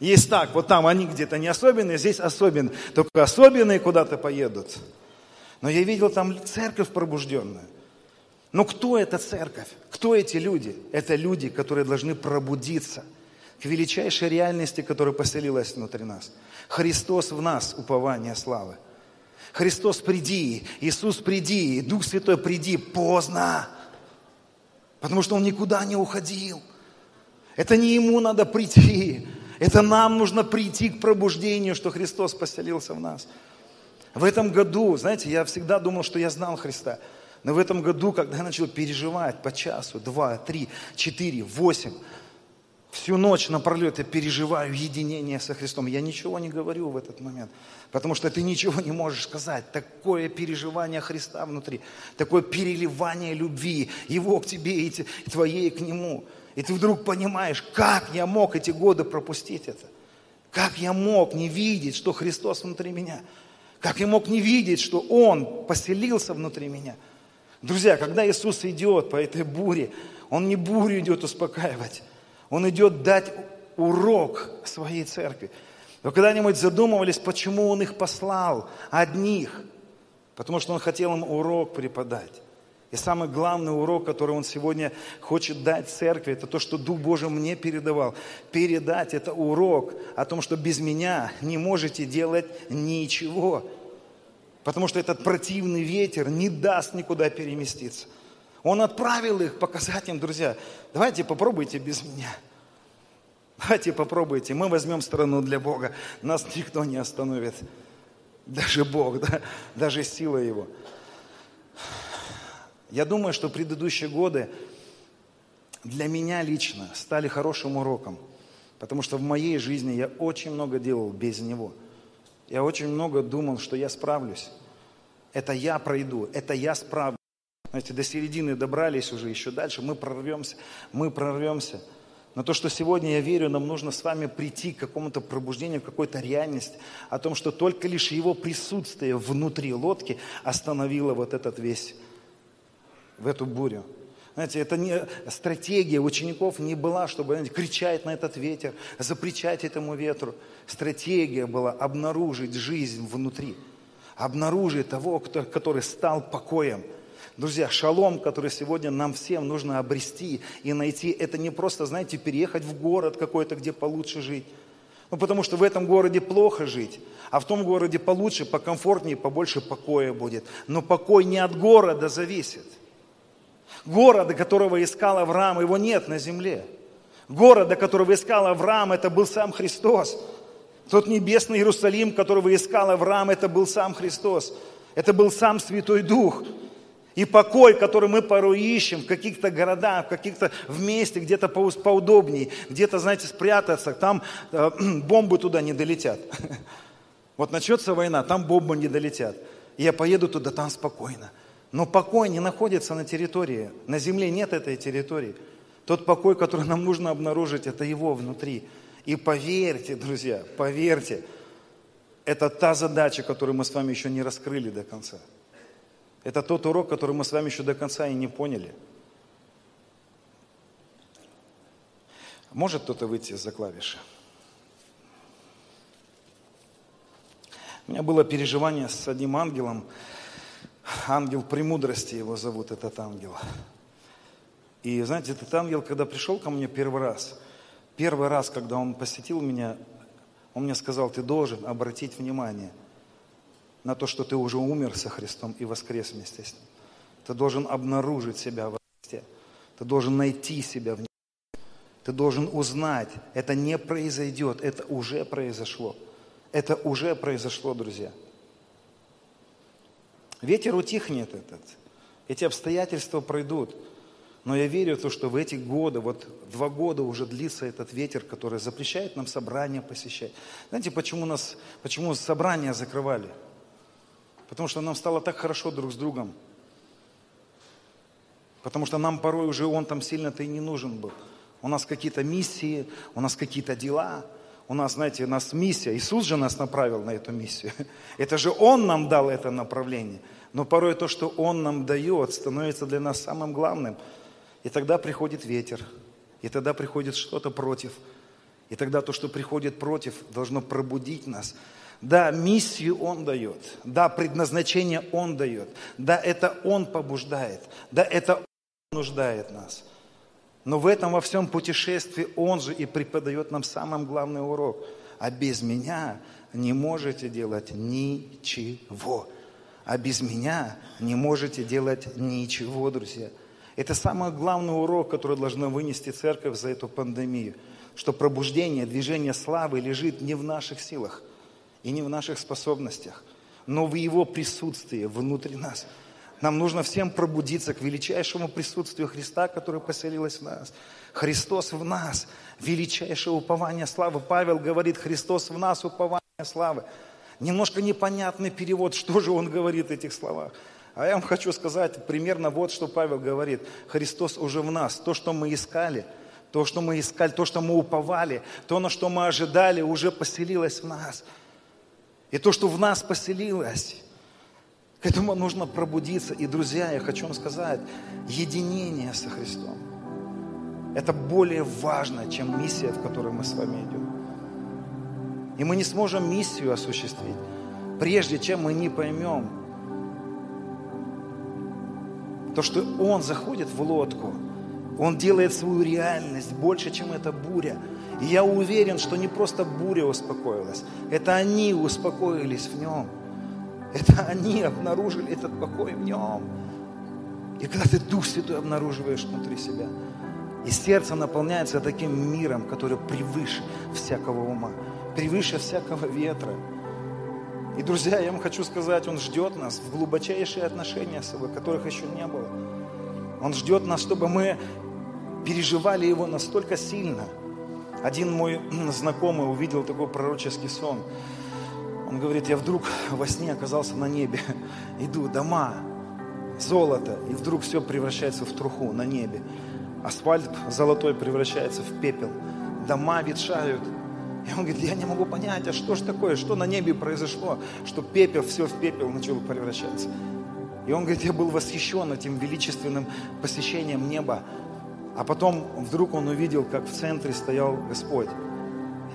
Есть так, вот там они где-то не особенные, здесь особенные. Только особенные куда-то поедут. Но я видел там церковь пробужденную. Но кто эта церковь? Кто эти люди? Это люди, которые должны пробудиться к величайшей реальности, которая поселилась внутри нас. Христос в нас, упование славы. Христос, приди, Иисус, приди, Дух Святой, приди, поздно. Потому что Он никуда не уходил. Это не Ему надо прийти. Это нам нужно прийти к пробуждению, что Христос поселился в нас. В этом году, знаете, я всегда думал, что я знал Христа. Но в этом году, когда я начал переживать по часу, два, три, четыре, восемь, всю ночь напролет я переживаю единение со Христом. Я ничего не говорю в этот момент, потому что ты ничего не можешь сказать. Такое переживание Христа внутри, такое переливание любви, Его к тебе и твоей к Нему. И ты вдруг понимаешь, как я мог эти годы пропустить это. Как я мог не видеть, что Христос внутри меня. Как я мог не видеть, что Он поселился внутри меня. Друзья, когда Иисус идет по этой буре, Он не бурю идет успокаивать, Он идет дать урок своей церкви. Вы когда-нибудь задумывались, почему Он их послал одних? Потому что Он хотел им урок преподать. И самый главный урок, который Он сегодня хочет дать церкви, это то, что Дух Божий мне передавал. Передать это урок о том, что без меня не можете делать ничего. Потому что этот противный ветер не даст никуда переместиться. Он отправил их показать им, друзья, давайте попробуйте без меня. Давайте попробуйте. Мы возьмем страну для Бога. Нас никто не остановит. Даже Бог, да? даже сила Его. Я думаю, что предыдущие годы для меня лично стали хорошим уроком, потому что в моей жизни я очень много делал без него. Я очень много думал, что я справлюсь. Это я пройду, это я справлюсь. Знаете, до середины добрались уже, еще дальше мы прорвемся, мы прорвемся. Но то, что сегодня я верю, нам нужно с вами прийти к какому-то пробуждению, к какой-то реальности о том, что только лишь его присутствие внутри лодки остановило вот этот весь в эту бурю. Знаете, это не стратегия учеников не была, чтобы знаете, кричать на этот ветер, запричать этому ветру. Стратегия была обнаружить жизнь внутри, обнаружить того, кто, который стал покоем. Друзья, шалом, который сегодня нам всем нужно обрести и найти, это не просто, знаете, переехать в город какой-то, где получше жить. Ну, потому что в этом городе плохо жить, а в том городе получше, покомфортнее, побольше покоя будет. Но покой не от города зависит – Города, которого искал Авраам, его нет на земле. Города, которого искал Авраам, это был сам Христос. Тот небесный Иерусалим, которого искал Авраам, это был сам Христос. Это был сам Святой Дух. И покой, который мы порой ищем в каких-то городах, в каких-то в месте, где-то поудобнее, где-то, знаете, спрятаться, там э, бомбы туда не долетят. Вот начнется война, там бомбы не долетят. И я поеду туда, там спокойно. Но покой не находится на территории. На земле нет этой территории. Тот покой, который нам нужно обнаружить, это его внутри. И поверьте, друзья, поверьте, это та задача, которую мы с вами еще не раскрыли до конца. Это тот урок, который мы с вами еще до конца и не поняли. Может кто-то выйти за клавиши? У меня было переживание с одним ангелом, ангел премудрости его зовут, этот ангел. И знаете, этот ангел, когда пришел ко мне первый раз, первый раз, когда он посетил меня, он мне сказал, ты должен обратить внимание на то, что ты уже умер со Христом и воскрес вместе с Ним. Ты должен обнаружить себя в Христе. Ты должен найти себя в Нем. Ты должен узнать, это не произойдет, это уже произошло. Это уже произошло, друзья. Ветер утихнет этот. Эти обстоятельства пройдут. Но я верю в то, что в эти годы, вот два года уже длится этот ветер, который запрещает нам собрания посещать. Знаете, почему нас, почему собрания закрывали? Потому что нам стало так хорошо друг с другом. Потому что нам порой уже он там сильно-то и не нужен был. У нас какие-то миссии, у нас какие-то дела. У нас, знаете, у нас миссия. Иисус же нас направил на эту миссию. Это же Он нам дал это направление. Но порой то, что Он нам дает, становится для нас самым главным. И тогда приходит ветер. И тогда приходит что-то против. И тогда то, что приходит против, должно пробудить нас. Да, миссию Он дает. Да, предназначение Он дает. Да, это Он побуждает. Да, это Он нуждает нас. Но в этом во всем путешествии Он же и преподает нам самый главный урок. А без меня не можете делать ничего. А без меня не можете делать ничего, друзья. Это самый главный урок, который должна вынести церковь за эту пандемию. Что пробуждение, движение славы лежит не в наших силах и не в наших способностях, но в Его присутствии внутри нас – нам нужно всем пробудиться к величайшему присутствию Христа, который поселилось в нас. Христос в нас, величайшее упование славы. Павел говорит, Христос в нас, упование славы. Немножко непонятный перевод, что же он говорит в этих словах. А я вам хочу сказать примерно вот, что Павел говорит. Христос уже в нас. То, что мы искали, то, что мы искали, то, что мы уповали, то, на что мы ожидали, уже поселилось в нас. И то, что в нас поселилось, К этому нужно пробудиться. И, друзья, я хочу вам сказать, единение со Христом. Это более важно, чем миссия, в которой мы с вами идем. И мы не сможем миссию осуществить, прежде чем мы не поймем, то, что Он заходит в лодку, Он делает свою реальность больше, чем эта буря. И я уверен, что не просто буря успокоилась, это они успокоились в Нем. Это они обнаружили этот покой в Нем. И когда ты Дух Святой обнаруживаешь внутри себя, и сердце наполняется таким миром, который превыше всякого ума, превыше всякого ветра. И, друзья, я вам хочу сказать, Он ждет нас в глубочайшие отношения с собой, которых еще не было. Он ждет нас, чтобы мы переживали Его настолько сильно. Один мой знакомый увидел такой пророческий сон. Он говорит, я вдруг во сне оказался на небе. Иду, дома, золото, и вдруг все превращается в труху на небе. Асфальт золотой превращается в пепел. Дома ветшают. И он говорит, я не могу понять, а что же такое, что на небе произошло, что пепел, все в пепел начало превращаться. И он говорит, я был восхищен этим величественным посещением неба. А потом вдруг он увидел, как в центре стоял Господь.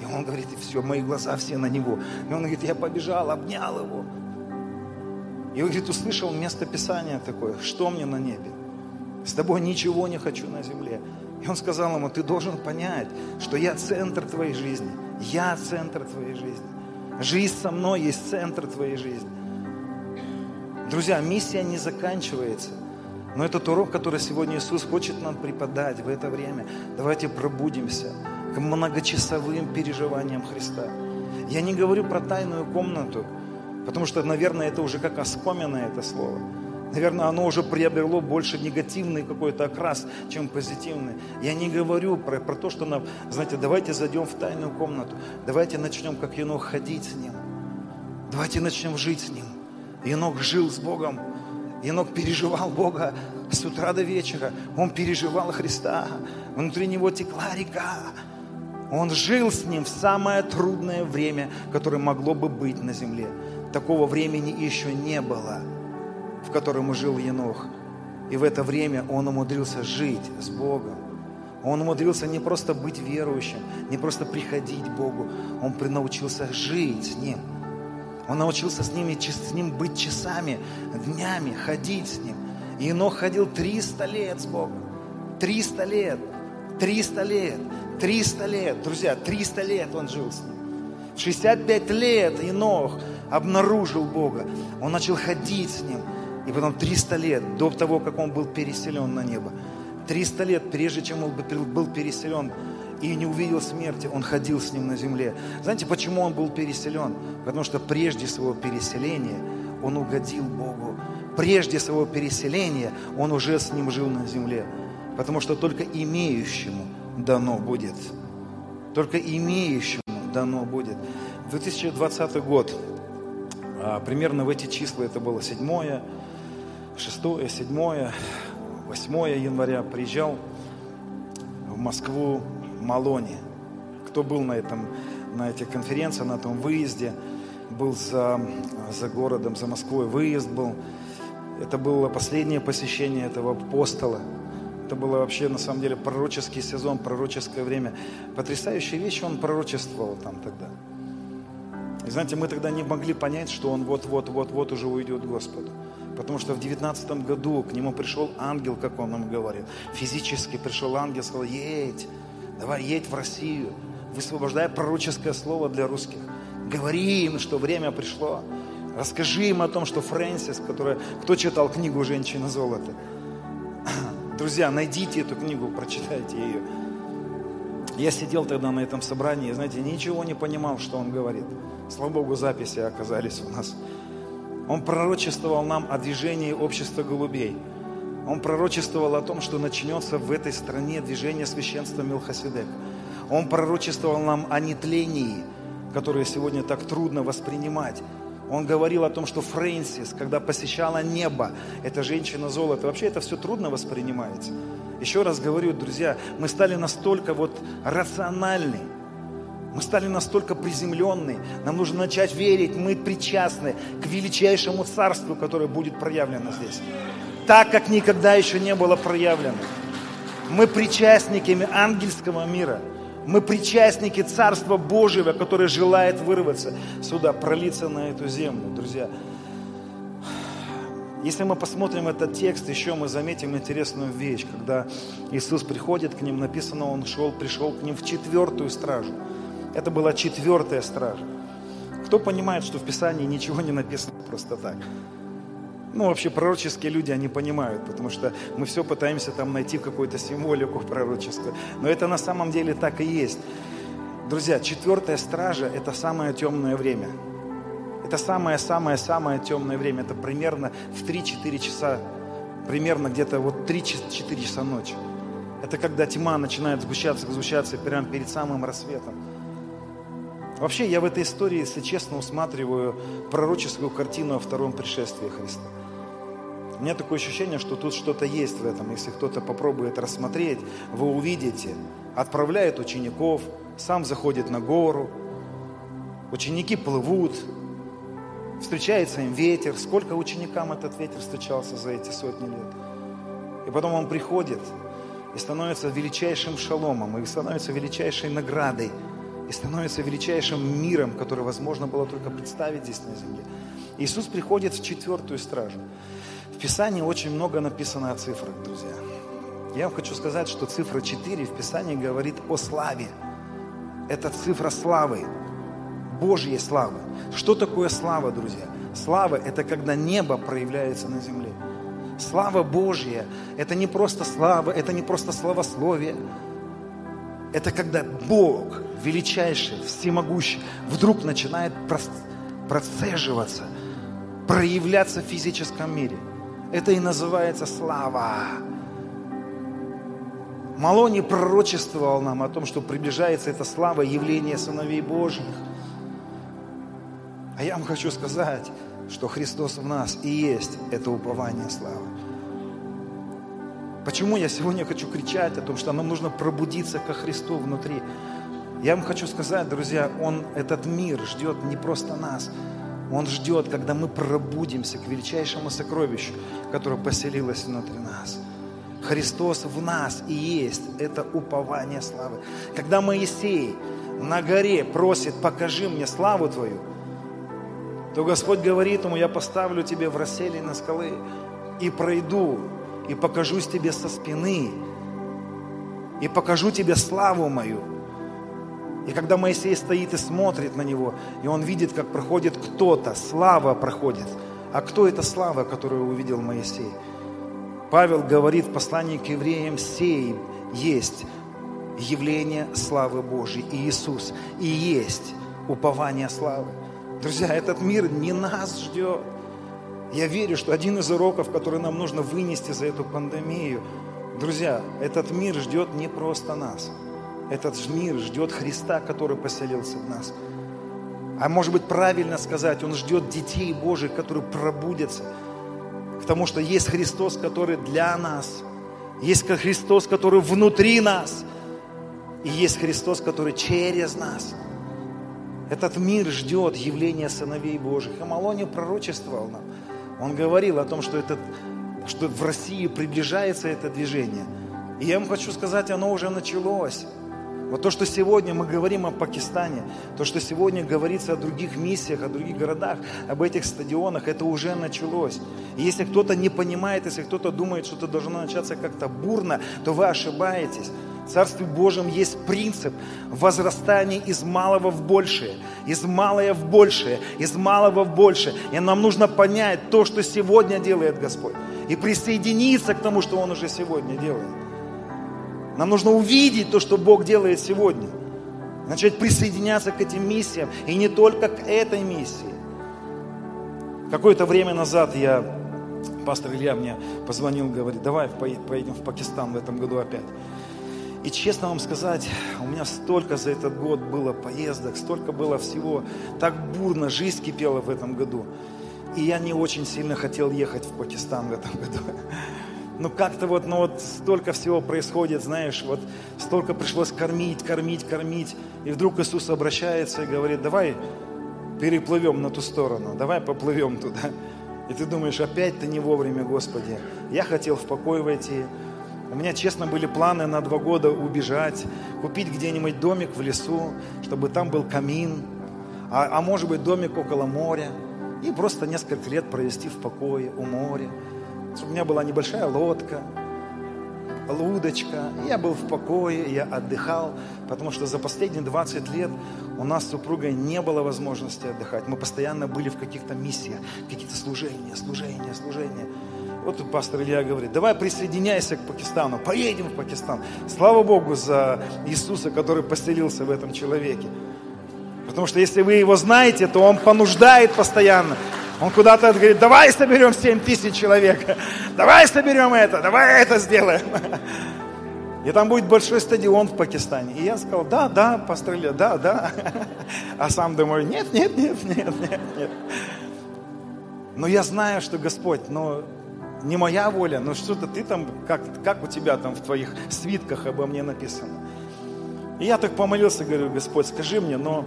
И он говорит, и все, мои глаза все на него. И он говорит, я побежал, обнял его. И он говорит, услышал место Писания такое, что мне на небе? С тобой ничего не хочу на земле. И он сказал ему, ты должен понять, что я центр твоей жизни. Я центр твоей жизни. Жизнь со мной есть центр твоей жизни. Друзья, миссия не заканчивается. Но этот урок, который сегодня Иисус хочет нам преподать в это время, давайте пробудимся к многочасовым переживаниям Христа. Я не говорю про тайную комнату, потому что, наверное, это уже как оскоменное это слово. Наверное, оно уже приобрело больше негативный какой-то окрас, чем позитивный. Я не говорю про, про то, что нам, знаете, давайте зайдем в тайную комнату, давайте начнем, как Енох, ходить с Ним. Давайте начнем жить с Ним. Енох жил с Богом. Енох переживал Бога с утра до вечера. Он переживал Христа. Внутри него текла река. Он жил с Ним в самое трудное время, которое могло бы быть на земле. Такого времени еще не было в котором жил Енох. И в это время он умудрился жить с Богом. Он умудрился не просто быть верующим, не просто приходить к Богу, он научился жить с Ним. Он научился с, ними, с Ним быть часами, днями, ходить с Ним. И Енох ходил 300 лет с Богом. 300 лет, 300 лет, 300 лет. Друзья, 300 лет он жил с Ним. 65 лет Енох обнаружил Бога. Он начал ходить с Ним. И потом 300 лет до того, как он был переселен на небо, 300 лет, прежде чем он был переселен и не увидел смерти, он ходил с ним на земле. Знаете, почему он был переселен? Потому что прежде своего переселения он угодил Богу. Прежде своего переселения он уже с ним жил на земле. Потому что только имеющему дано будет. Только имеющему дано будет. 2020 год, а, примерно в эти числа, это было 7 6, 7, 8 января приезжал в Москву Малони. Кто был на, этом, на этих конференциях, на этом выезде, был за, за городом, за Москвой, выезд был. Это было последнее посещение этого апостола. Это было вообще, на самом деле, пророческий сезон, пророческое время. Потрясающие вещи он пророчествовал там тогда. И знаете, мы тогда не могли понять, что он вот-вот-вот-вот уже уйдет Господу. Потому что в девятнадцатом году к нему пришел ангел, как он нам говорил. Физически пришел ангел, сказал, едь, давай едь в Россию, высвобождай пророческое слово для русских. Говори им, что время пришло. Расскажи им о том, что Фрэнсис, которая... Кто читал книгу «Женщина золота»? Друзья, найдите эту книгу, прочитайте ее. Я сидел тогда на этом собрании, знаете, ничего не понимал, что он говорит. Слава Богу, записи оказались у нас. Он пророчествовал нам о движении общества голубей. Он пророчествовал о том, что начнется в этой стране движение священства Милхасидек. Он пророчествовал нам о нетлении, которое сегодня так трудно воспринимать. Он говорил о том, что Фрэнсис, когда посещала небо, эта женщина золото, вообще это все трудно воспринимается. Еще раз говорю, друзья, мы стали настолько вот рациональны, Мы стали настолько приземленные. Нам нужно начать верить, мы причастны к величайшему царству, которое будет проявлено здесь. Так, как никогда еще не было проявлено. Мы причастниками ангельского мира. Мы причастники Царства Божьего, которое желает вырваться сюда, пролиться на эту землю, друзья. Если мы посмотрим этот текст, еще мы заметим интересную вещь. Когда Иисус приходит к ним, написано, Он шел, пришел к ним в четвертую стражу. Это была четвертая стража. Кто понимает, что в Писании ничего не написано просто так? Ну, вообще пророческие люди, они понимают, потому что мы все пытаемся там найти какую-то символику пророческую. Но это на самом деле так и есть. Друзья, четвертая стража – это самое темное время – это самое-самое-самое темное время. Это примерно в 3-4 часа, примерно где-то вот 3-4 часа ночи. Это когда тьма начинает сгущаться, сгущаться прямо перед самым рассветом. Вообще, я в этой истории, если честно, усматриваю пророческую картину о втором пришествии Христа. У меня такое ощущение, что тут что-то есть в этом. Если кто-то попробует рассмотреть, вы увидите. Отправляет учеников, сам заходит на гору. Ученики плывут, встречается им ветер, сколько ученикам этот ветер встречался за эти сотни лет. И потом он приходит и становится величайшим шаломом, и становится величайшей наградой, и становится величайшим миром, который возможно было только представить здесь на земле. Иисус приходит в четвертую стражу. В Писании очень много написано о цифрах, друзья. Я вам хочу сказать, что цифра 4 в Писании говорит о славе. Это цифра славы. Божьей славы. Что такое слава, друзья? Слава – это когда небо проявляется на земле. Слава Божья – это не просто слава, это не просто славословие. Это когда Бог, величайший, всемогущий, вдруг начинает процеживаться, проявляться в физическом мире. Это и называется слава. Малони пророчествовал нам о том, что приближается эта слава явления сыновей Божьих. А я вам хочу сказать, что Христос в нас и есть это упование славы. Почему я сегодня хочу кричать о том, что нам нужно пробудиться ко Христу внутри? Я вам хочу сказать, друзья, Он, этот мир ждет не просто нас. Он ждет, когда мы пробудимся к величайшему сокровищу, которое поселилось внутри нас. Христос в нас и есть это упование славы. Когда Моисей на горе просит, покажи мне славу Твою, то Господь говорит ему, я поставлю тебе в расселе на скалы и пройду, и покажусь тебе со спины, и покажу тебе славу мою. И когда Моисей стоит и смотрит на него, и он видит, как проходит кто-то, слава проходит. А кто эта слава, которую увидел Моисей? Павел говорит в послании к евреям, сей есть явление славы Божьей, и Иисус, и есть упование славы. Друзья, этот мир не нас ждет. Я верю, что один из уроков, который нам нужно вынести за эту пандемию, друзья, этот мир ждет не просто нас. Этот мир ждет Христа, который поселился в нас. А может быть правильно сказать, он ждет детей Божьих, которые пробудятся к тому, что есть Христос, который для нас, есть Христос, который внутри нас, и есть Христос, который через нас – этот мир ждет явления сыновей Божьих. И Малони пророчествовал нам. Он говорил о том, что, этот, что в России приближается это движение. И я вам хочу сказать, оно уже началось. Вот то, что сегодня мы говорим о Пакистане, то, что сегодня говорится о других миссиях, о других городах, об этих стадионах, это уже началось. И если кто-то не понимает, если кто-то думает, что это должно начаться как-то бурно, то вы ошибаетесь. В Царстве Божьем есть принцип возрастания из малого в большее, из малое в большее, из малого в большее. И нам нужно понять то, что сегодня делает Господь, и присоединиться к тому, что Он уже сегодня делает. Нам нужно увидеть то, что Бог делает сегодня, начать присоединяться к этим миссиям, и не только к этой миссии. Какое-то время назад я, пастор Илья мне позвонил, говорит, давай поедем в Пакистан в этом году опять. И честно вам сказать, у меня столько за этот год было поездок, столько было всего. Так бурно жизнь кипела в этом году. И я не очень сильно хотел ехать в Пакистан в этом году. Ну как-то вот, ну вот столько всего происходит, знаешь, вот столько пришлось кормить, кормить, кормить. И вдруг Иисус обращается и говорит, давай переплывем на ту сторону, давай поплывем туда. И ты думаешь, опять ты не вовремя, Господи. Я хотел в покой войти. У меня, честно, были планы на два года убежать, купить где-нибудь домик в лесу, чтобы там был камин, а, а может быть домик около моря, и просто несколько лет провести в покое у моря. У меня была небольшая лодка, лудочка. Я был в покое, я отдыхал, потому что за последние 20 лет у нас с супругой не было возможности отдыхать. Мы постоянно были в каких-то миссиях, какие-то служения, служения, служения. Вот тут пастор Илья говорит, давай присоединяйся к Пакистану, поедем в Пакистан. Слава Богу за Иисуса, который поселился в этом человеке. Потому что если вы его знаете, то он понуждает постоянно. Он куда-то говорит, давай соберем 7 тысяч человек, давай соберем это, давай это сделаем. И там будет большой стадион в Пакистане. И я сказал, да, да, пастор Илья, да, да. А сам думаю, нет, нет, нет, нет, нет, нет. Но я знаю, что Господь, но не моя воля, но что-то ты там, как, как у тебя там в твоих свитках обо мне написано. И я так помолился, говорю, Господь, скажи мне, но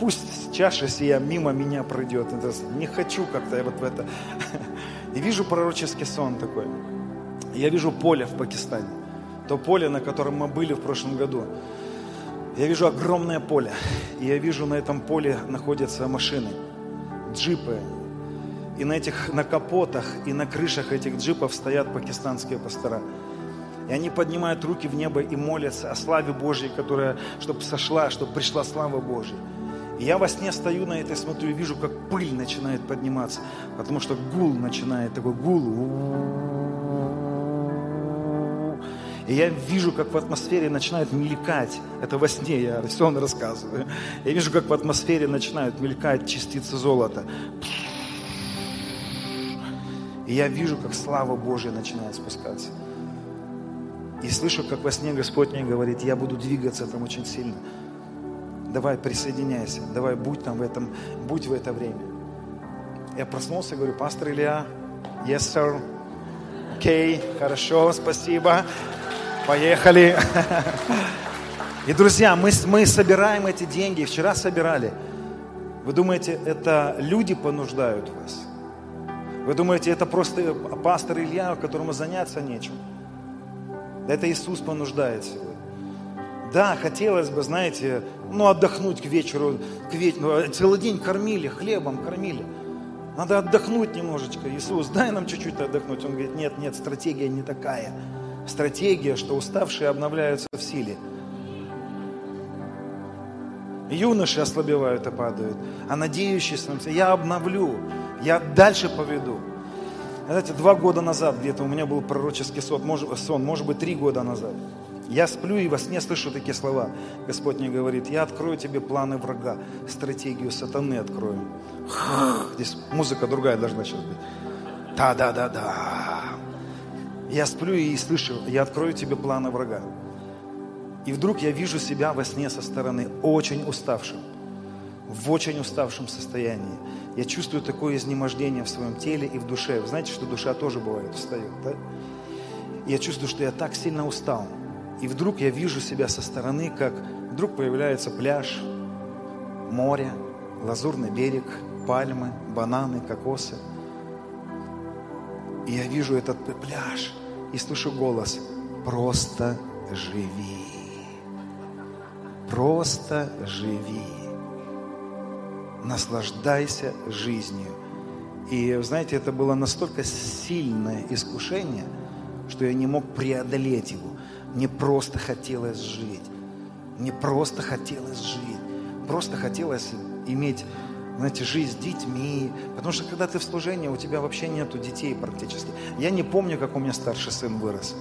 пусть чаша сия мимо меня пройдет. Не хочу как-то вот в это. И вижу пророческий сон такой. Я вижу поле в Пакистане. То поле, на котором мы были в прошлом году. Я вижу огромное поле. И я вижу, на этом поле находятся машины, джипы. И на этих, на капотах и на крышах этих джипов стоят пакистанские пастора. И они поднимают руки в небо и молятся о славе Божьей, которая, чтобы сошла, чтобы пришла слава Божья. И я во сне стою на это, смотрю и вижу, как пыль начинает подниматься, потому что гул начинает, такой гул. И я вижу, как в атмосфере начинают мелькать, это во сне я сон рассказываю, я вижу, как в атмосфере начинают мелькать частицы золота. И я вижу, как слава Божья начинает спускаться. И слышу, как во сне Господь мне говорит, я буду двигаться там очень сильно давай присоединяйся, давай будь там в этом, будь в это время. Я проснулся, говорю, пастор Илья, yes, sir, окей, okay, хорошо, спасибо, поехали. И, друзья, мы, мы собираем эти деньги, вчера собирали. Вы думаете, это люди понуждают вас? Вы думаете, это просто пастор Илья, которому заняться нечем? Да это Иисус понуждает сегодня. Да, хотелось бы, знаете, ну, отдохнуть к вечеру, к вечеру. Целый день кормили, хлебом кормили. Надо отдохнуть немножечко. Иисус, дай нам чуть-чуть отдохнуть. Он говорит, нет, нет, стратегия не такая. Стратегия, что уставшие обновляются в силе. Юноши ослабевают и падают. А надеющиеся, я обновлю, я дальше поведу. Знаете, два года назад где-то у меня был пророческий сон, может, сон, может быть, три года назад. Я сплю и во сне слышу такие слова. Господь мне говорит, я открою тебе планы врага, стратегию сатаны открою. Здесь музыка другая должна сейчас быть. Да-да-да-да. Я сплю и слышу, я открою тебе планы врага. И вдруг я вижу себя во сне со стороны очень уставшим, в очень уставшем состоянии. Я чувствую такое изнемождение в своем теле и в душе. Вы знаете, что душа тоже бывает устает, да? Я чувствую, что я так сильно устал. И вдруг я вижу себя со стороны, как вдруг появляется пляж, море, лазурный берег, пальмы, бананы, кокосы. И я вижу этот пляж и слышу голос «Просто живи». Просто живи. Наслаждайся жизнью. И, знаете, это было настолько сильное искушение, что я не мог преодолеть его. Мне просто хотелось жить. Мне просто хотелось жить. Просто хотелось иметь, знаете, жизнь с детьми. Потому что когда ты в служении, у тебя вообще нету детей практически. Я не помню, как у меня старший сын вырос.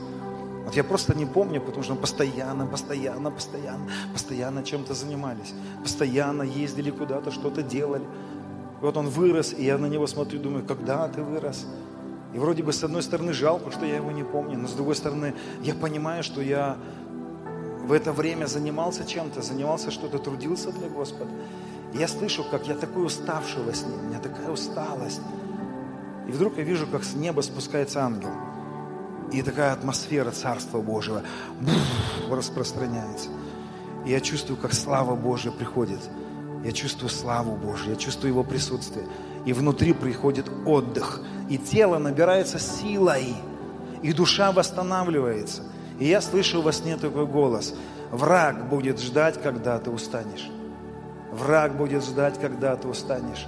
Вот я просто не помню, потому что постоянно, постоянно, постоянно, постоянно чем-то занимались. Постоянно ездили куда-то, что-то делали. И вот он вырос, и я на него смотрю, думаю, когда ты вырос? И вроде бы с одной стороны жалко, что я его не помню, но с другой стороны я понимаю, что я в это время занимался чем-то, занимался что-то, трудился для Господа. И я слышу, как я такой уставший во сне, у меня такая усталость. И вдруг я вижу, как с неба спускается ангел. И такая атмосфера Царства Божьего распространяется. И я чувствую, как слава Божья приходит. Я чувствую славу Божью, я чувствую Его присутствие. И внутри приходит отдых. И тело набирается силой. И душа восстанавливается. И я слышу во сне такой голос. Враг будет ждать, когда ты устанешь. Враг будет ждать, когда ты устанешь.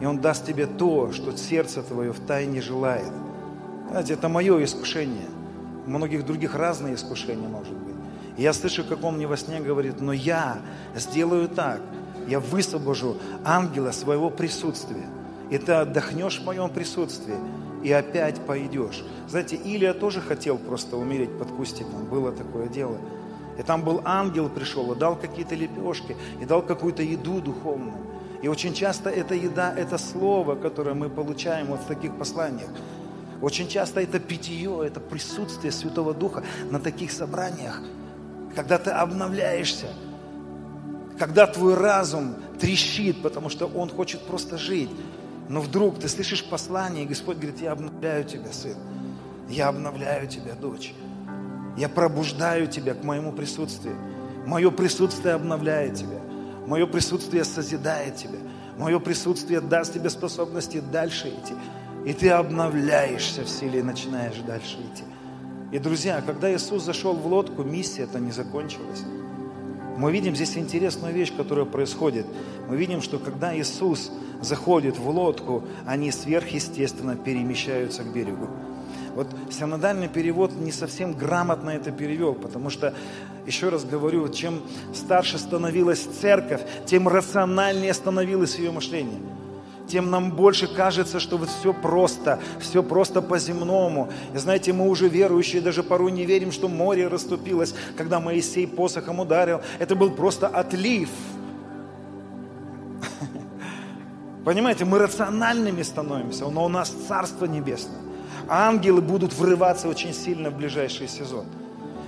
И он даст тебе то, что сердце твое в тайне желает. Знаете, это мое искушение. У многих других разные искушения может быть. И я слышу, как он мне во сне говорит, но я сделаю так, я высвобожу ангела своего присутствия. И ты отдохнешь в моем присутствии, и опять пойдешь. Знаете, Илия тоже хотел просто умереть под кустиком, было такое дело. И там был ангел пришел и дал какие-то лепешки, и дал какую-то еду духовную. И очень часто эта еда, это слово, которое мы получаем вот в таких посланиях. Очень часто это питье, это присутствие Святого Духа на таких собраниях, когда ты обновляешься, когда твой разум трещит, потому что он хочет просто жить. Но вдруг ты слышишь послание, и Господь говорит, я обновляю тебя, сын. Я обновляю тебя, дочь. Я пробуждаю тебя к моему присутствию. Мое присутствие обновляет тебя. Мое присутствие созидает тебя. Мое присутствие даст тебе способности дальше идти. И ты обновляешься в силе и начинаешь дальше идти. И, друзья, когда Иисус зашел в лодку, миссия это не закончилась. Мы видим здесь интересную вещь, которая происходит. Мы видим, что когда Иисус заходит в лодку, они сверхъестественно перемещаются к берегу. Вот синодальный перевод не совсем грамотно это перевел, потому что, еще раз говорю, чем старше становилась церковь, тем рациональнее становилось ее мышление тем нам больше кажется, что вот все просто, все просто по-земному. И знаете, мы уже верующие, даже порой не верим, что море расступилось, когда Моисей посохом ударил. Это был просто отлив. Понимаете, мы рациональными становимся, но у нас Царство Небесное ангелы будут врываться очень сильно в ближайший сезон.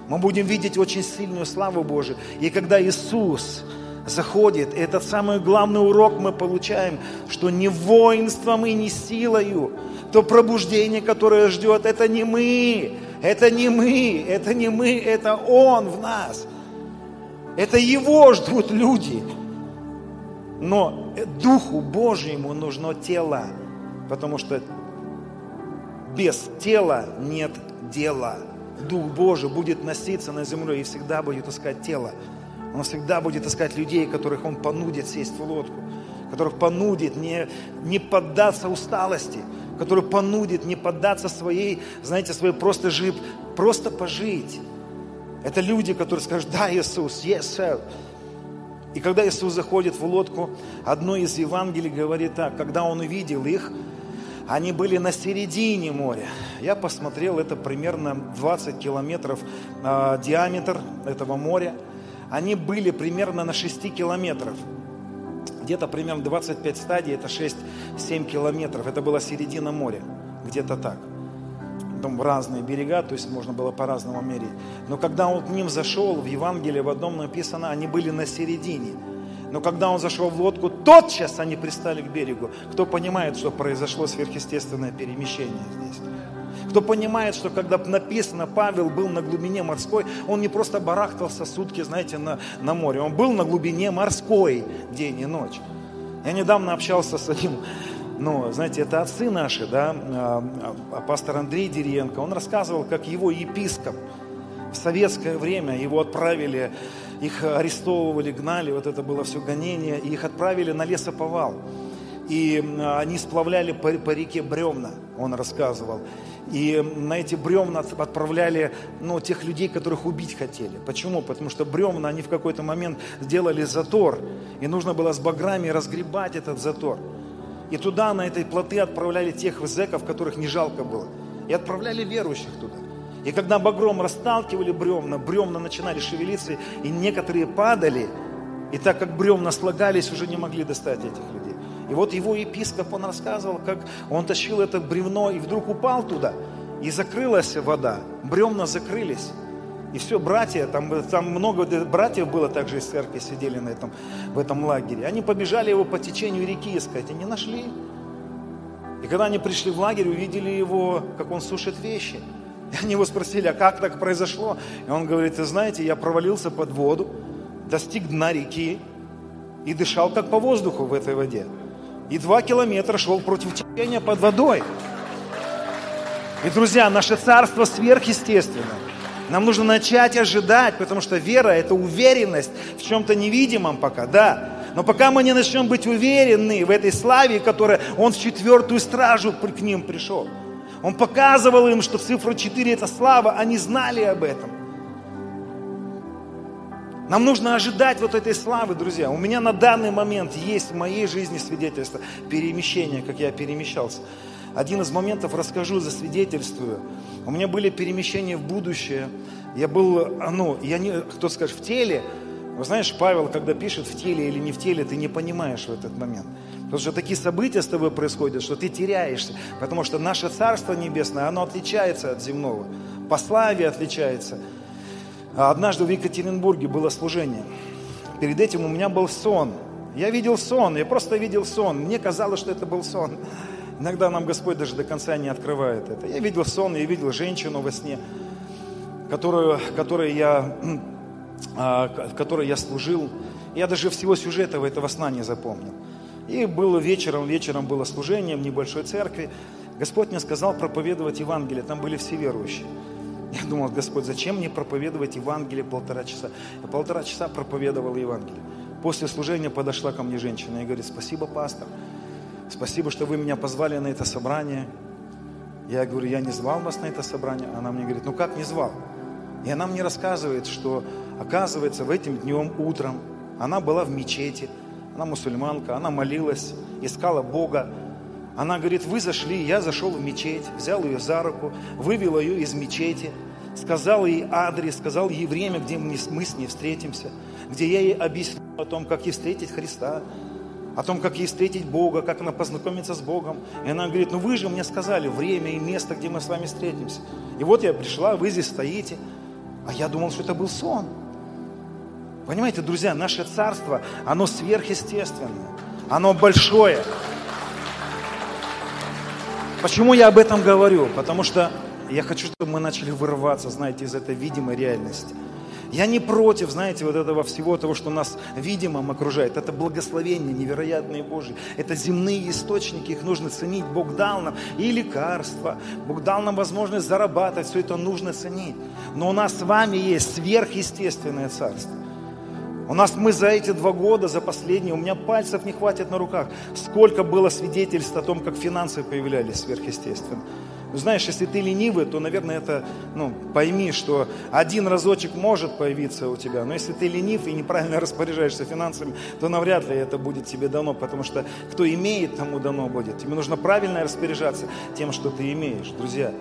Мы будем видеть очень сильную славу Божию. И когда Иисус заходит, и этот самый главный урок мы получаем, что не воинством и не силою, то пробуждение, которое ждет, это не мы, это не мы, это не мы, это Он в нас. Это Его ждут люди. Но Духу Божьему нужно тело, потому что без тела нет дела. Дух Божий будет носиться на землю и всегда будет искать тело. Он всегда будет искать людей, которых он понудит сесть в лодку, которых понудит не, не поддаться усталости, которых понудит не поддаться своей, знаете, своей просто жить, просто пожить. Это люди, которые скажут, да, Иисус, yes, sir. И когда Иисус заходит в лодку, одно из Евангелий говорит так, когда Он увидел их, они были на середине моря. Я посмотрел, это примерно 20 километров э, диаметр этого моря. Они были примерно на 6 километров. Где-то примерно 25 стадий, это 6-7 километров. Это была середина моря, где-то так. Там разные берега, то есть можно было по-разному мерить. Но когда он к ним зашел, в Евангелии в одном написано, они были на середине. Но когда он зашел в лодку, тотчас они пристали к берегу. Кто понимает, что произошло сверхъестественное перемещение здесь? Кто понимает, что когда написано, Павел был на глубине морской, он не просто барахтался сутки, знаете, на, на море, он был на глубине морской день и ночь. Я недавно общался с одним, ну, знаете, это отцы наши, да, а, а, пастор Андрей Деренко, он рассказывал, как его епископ в советское время, его отправили их арестовывали, гнали, вот это было все гонение, и их отправили на лесоповал. И они сплавляли по, по реке бревна, он рассказывал. И на эти бревна отправляли ну, тех людей, которых убить хотели. Почему? Потому что бревна, они в какой-то момент сделали затор. И нужно было с баграми разгребать этот затор. И туда, на этой плоты, отправляли тех зэков, которых не жалко было. И отправляли верующих туда. И когда багром расталкивали бревна, бревна начинали шевелиться, и некоторые падали, и так как бревна слагались, уже не могли достать этих людей. И вот его епископ, он рассказывал, как он тащил это бревно и вдруг упал туда, и закрылась вода, бревна закрылись. И все, братья, там, там много братьев было также из церкви, сидели на этом, в этом лагере. Они побежали его по течению реки искать, и не нашли. И когда они пришли в лагерь, увидели его, как он сушит вещи – И они его спросили, а как так произошло? И он говорит, вы знаете, я провалился под воду, достиг дна реки и дышал как по воздуху в этой воде. И два километра шел против течения под водой. И, друзья, наше царство сверхъестественное. Нам нужно начать ожидать, потому что вера – это уверенность в чем-то невидимом пока, да. Но пока мы не начнем быть уверены в этой славе, которая Он в четвертую стражу к ним пришел. Он показывал им, что цифра 4 – это слава, они знали об этом. Нам нужно ожидать вот этой славы, друзья. У меня на данный момент есть в моей жизни свидетельство перемещения, как я перемещался. Один из моментов расскажу, засвидетельствую. У меня были перемещения в будущее. Я был, ну, я не, кто скажет, в теле. Вы знаешь, Павел, когда пишет в теле или не в теле, ты не понимаешь в этот момент. Потому что такие события с тобой происходят, что ты теряешься. Потому что наше Царство Небесное, оно отличается от земного. По славе отличается. А однажды в Екатеринбурге было служение. Перед этим у меня был сон. Я видел сон, я просто видел сон. Мне казалось, что это был сон. Иногда нам Господь даже до конца не открывает это. Я видел сон, я видел женщину во сне, которую, которой я, а, в которой я служил. Я даже всего сюжета этого сна не запомнил. И было вечером, вечером было служение в небольшой церкви. Господь мне сказал проповедовать Евангелие, там были все верующие. Я думал, Господь, зачем мне проповедовать Евангелие полтора часа? Я полтора часа проповедовал Евангелие. После служения подошла ко мне женщина и говорит, спасибо, пастор, спасибо, что вы меня позвали на это собрание. Я говорю, я не звал вас на это собрание. Она мне говорит, ну как не звал? И она мне рассказывает, что оказывается в этим днем утром она была в мечети, она мусульманка, она молилась, искала Бога. Она говорит, вы зашли, я зашел в мечеть, взял ее за руку, вывел ее из мечети, сказал ей адрес, сказал ей время, где мы с ней встретимся, где я ей объяснил о том, как ей встретить Христа, о том, как ей встретить Бога, как она познакомится с Богом. И она говорит, ну вы же мне сказали время и место, где мы с вами встретимся. И вот я пришла, вы здесь стоите. А я думал, что это был сон. Понимаете, друзья, наше царство, оно сверхъестественное, оно большое. Почему я об этом говорю? Потому что я хочу, чтобы мы начали вырываться, знаете, из этой видимой реальности. Я не против, знаете, вот этого всего того, что нас видимым окружает. Это благословение невероятные Божьи. Это земные источники, их нужно ценить. Бог дал нам и лекарства, Бог дал нам возможность зарабатывать, все это нужно ценить. Но у нас с вами есть сверхъестественное царство. У нас мы за эти два года, за последние, у меня пальцев не хватит на руках. Сколько было свидетельств о том, как финансы появлялись сверхъестественно. Знаешь, если ты ленивый, то, наверное, это, ну, пойми, что один разочек может появиться у тебя, но если ты ленив и неправильно распоряжаешься финансами, то навряд ли это будет тебе дано, потому что кто имеет, тому дано будет. Тебе нужно правильно распоряжаться тем, что ты имеешь, друзья.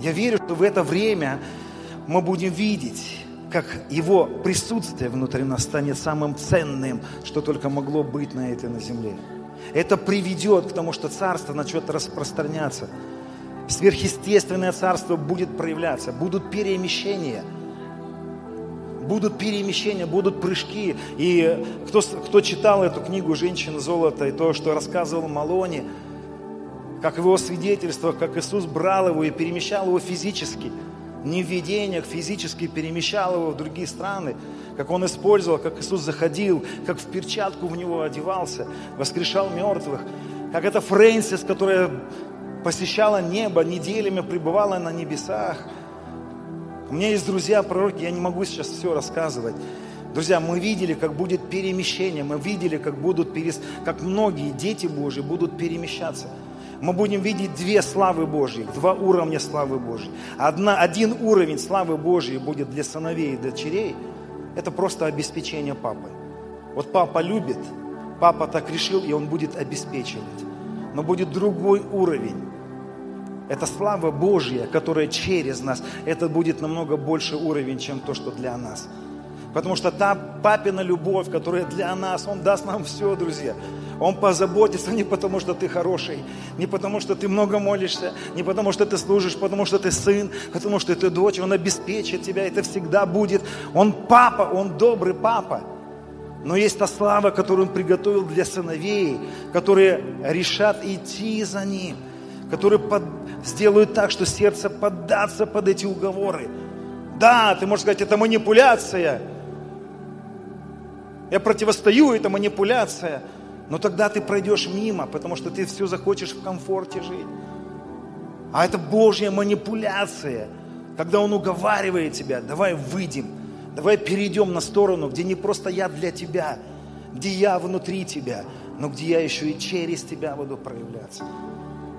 Я верю, что в это время мы будем видеть как Его присутствие внутри нас станет самым ценным, что только могло быть на этой на земле. Это приведет к тому, что Царство начнет распространяться. Сверхъестественное Царство будет проявляться, будут перемещения – будут перемещения, будут прыжки. И кто, кто читал эту книгу «Женщина золота» и то, что рассказывал Малони, как его свидетельство, как Иисус брал его и перемещал его физически – не в видениях, физически перемещал его в другие страны, как он использовал, как Иисус заходил, как в перчатку в него одевался, воскрешал мертвых, как это Фрэнсис, которая посещала небо, неделями пребывала на небесах. У меня есть друзья пророки, я не могу сейчас все рассказывать. Друзья, мы видели, как будет перемещение, мы видели, как будут перес... как многие дети Божьи будут перемещаться – мы будем видеть две славы Божьи, два уровня славы Божьей. Одна, один уровень славы Божьей будет для сыновей и дочерей. Это просто обеспечение папы. Вот папа любит, папа так решил, и он будет обеспечивать. Но будет другой уровень. Это слава Божья, которая через нас. Это будет намного больше уровень, чем то, что для нас. Потому что та папина любовь, которая для нас, Он даст нам все, друзья. Он позаботится не потому, что ты хороший, не потому, что ты много молишься, не потому, что ты служишь, потому что ты сын, потому что ты дочь. Он обеспечит тебя, это всегда будет. Он папа, он добрый папа. Но есть та слава, которую Он приготовил для сыновей, которые решат идти за Ним, которые под, сделают так, что сердце поддаться под эти уговоры. Да, ты можешь сказать, это манипуляция. Я противостою, это манипуляция. Но тогда ты пройдешь мимо, потому что ты все захочешь в комфорте жить. А это Божья манипуляция, когда Он уговаривает тебя, давай выйдем, давай перейдем на сторону, где не просто я для тебя, где я внутри тебя, но где я еще и через тебя буду проявляться.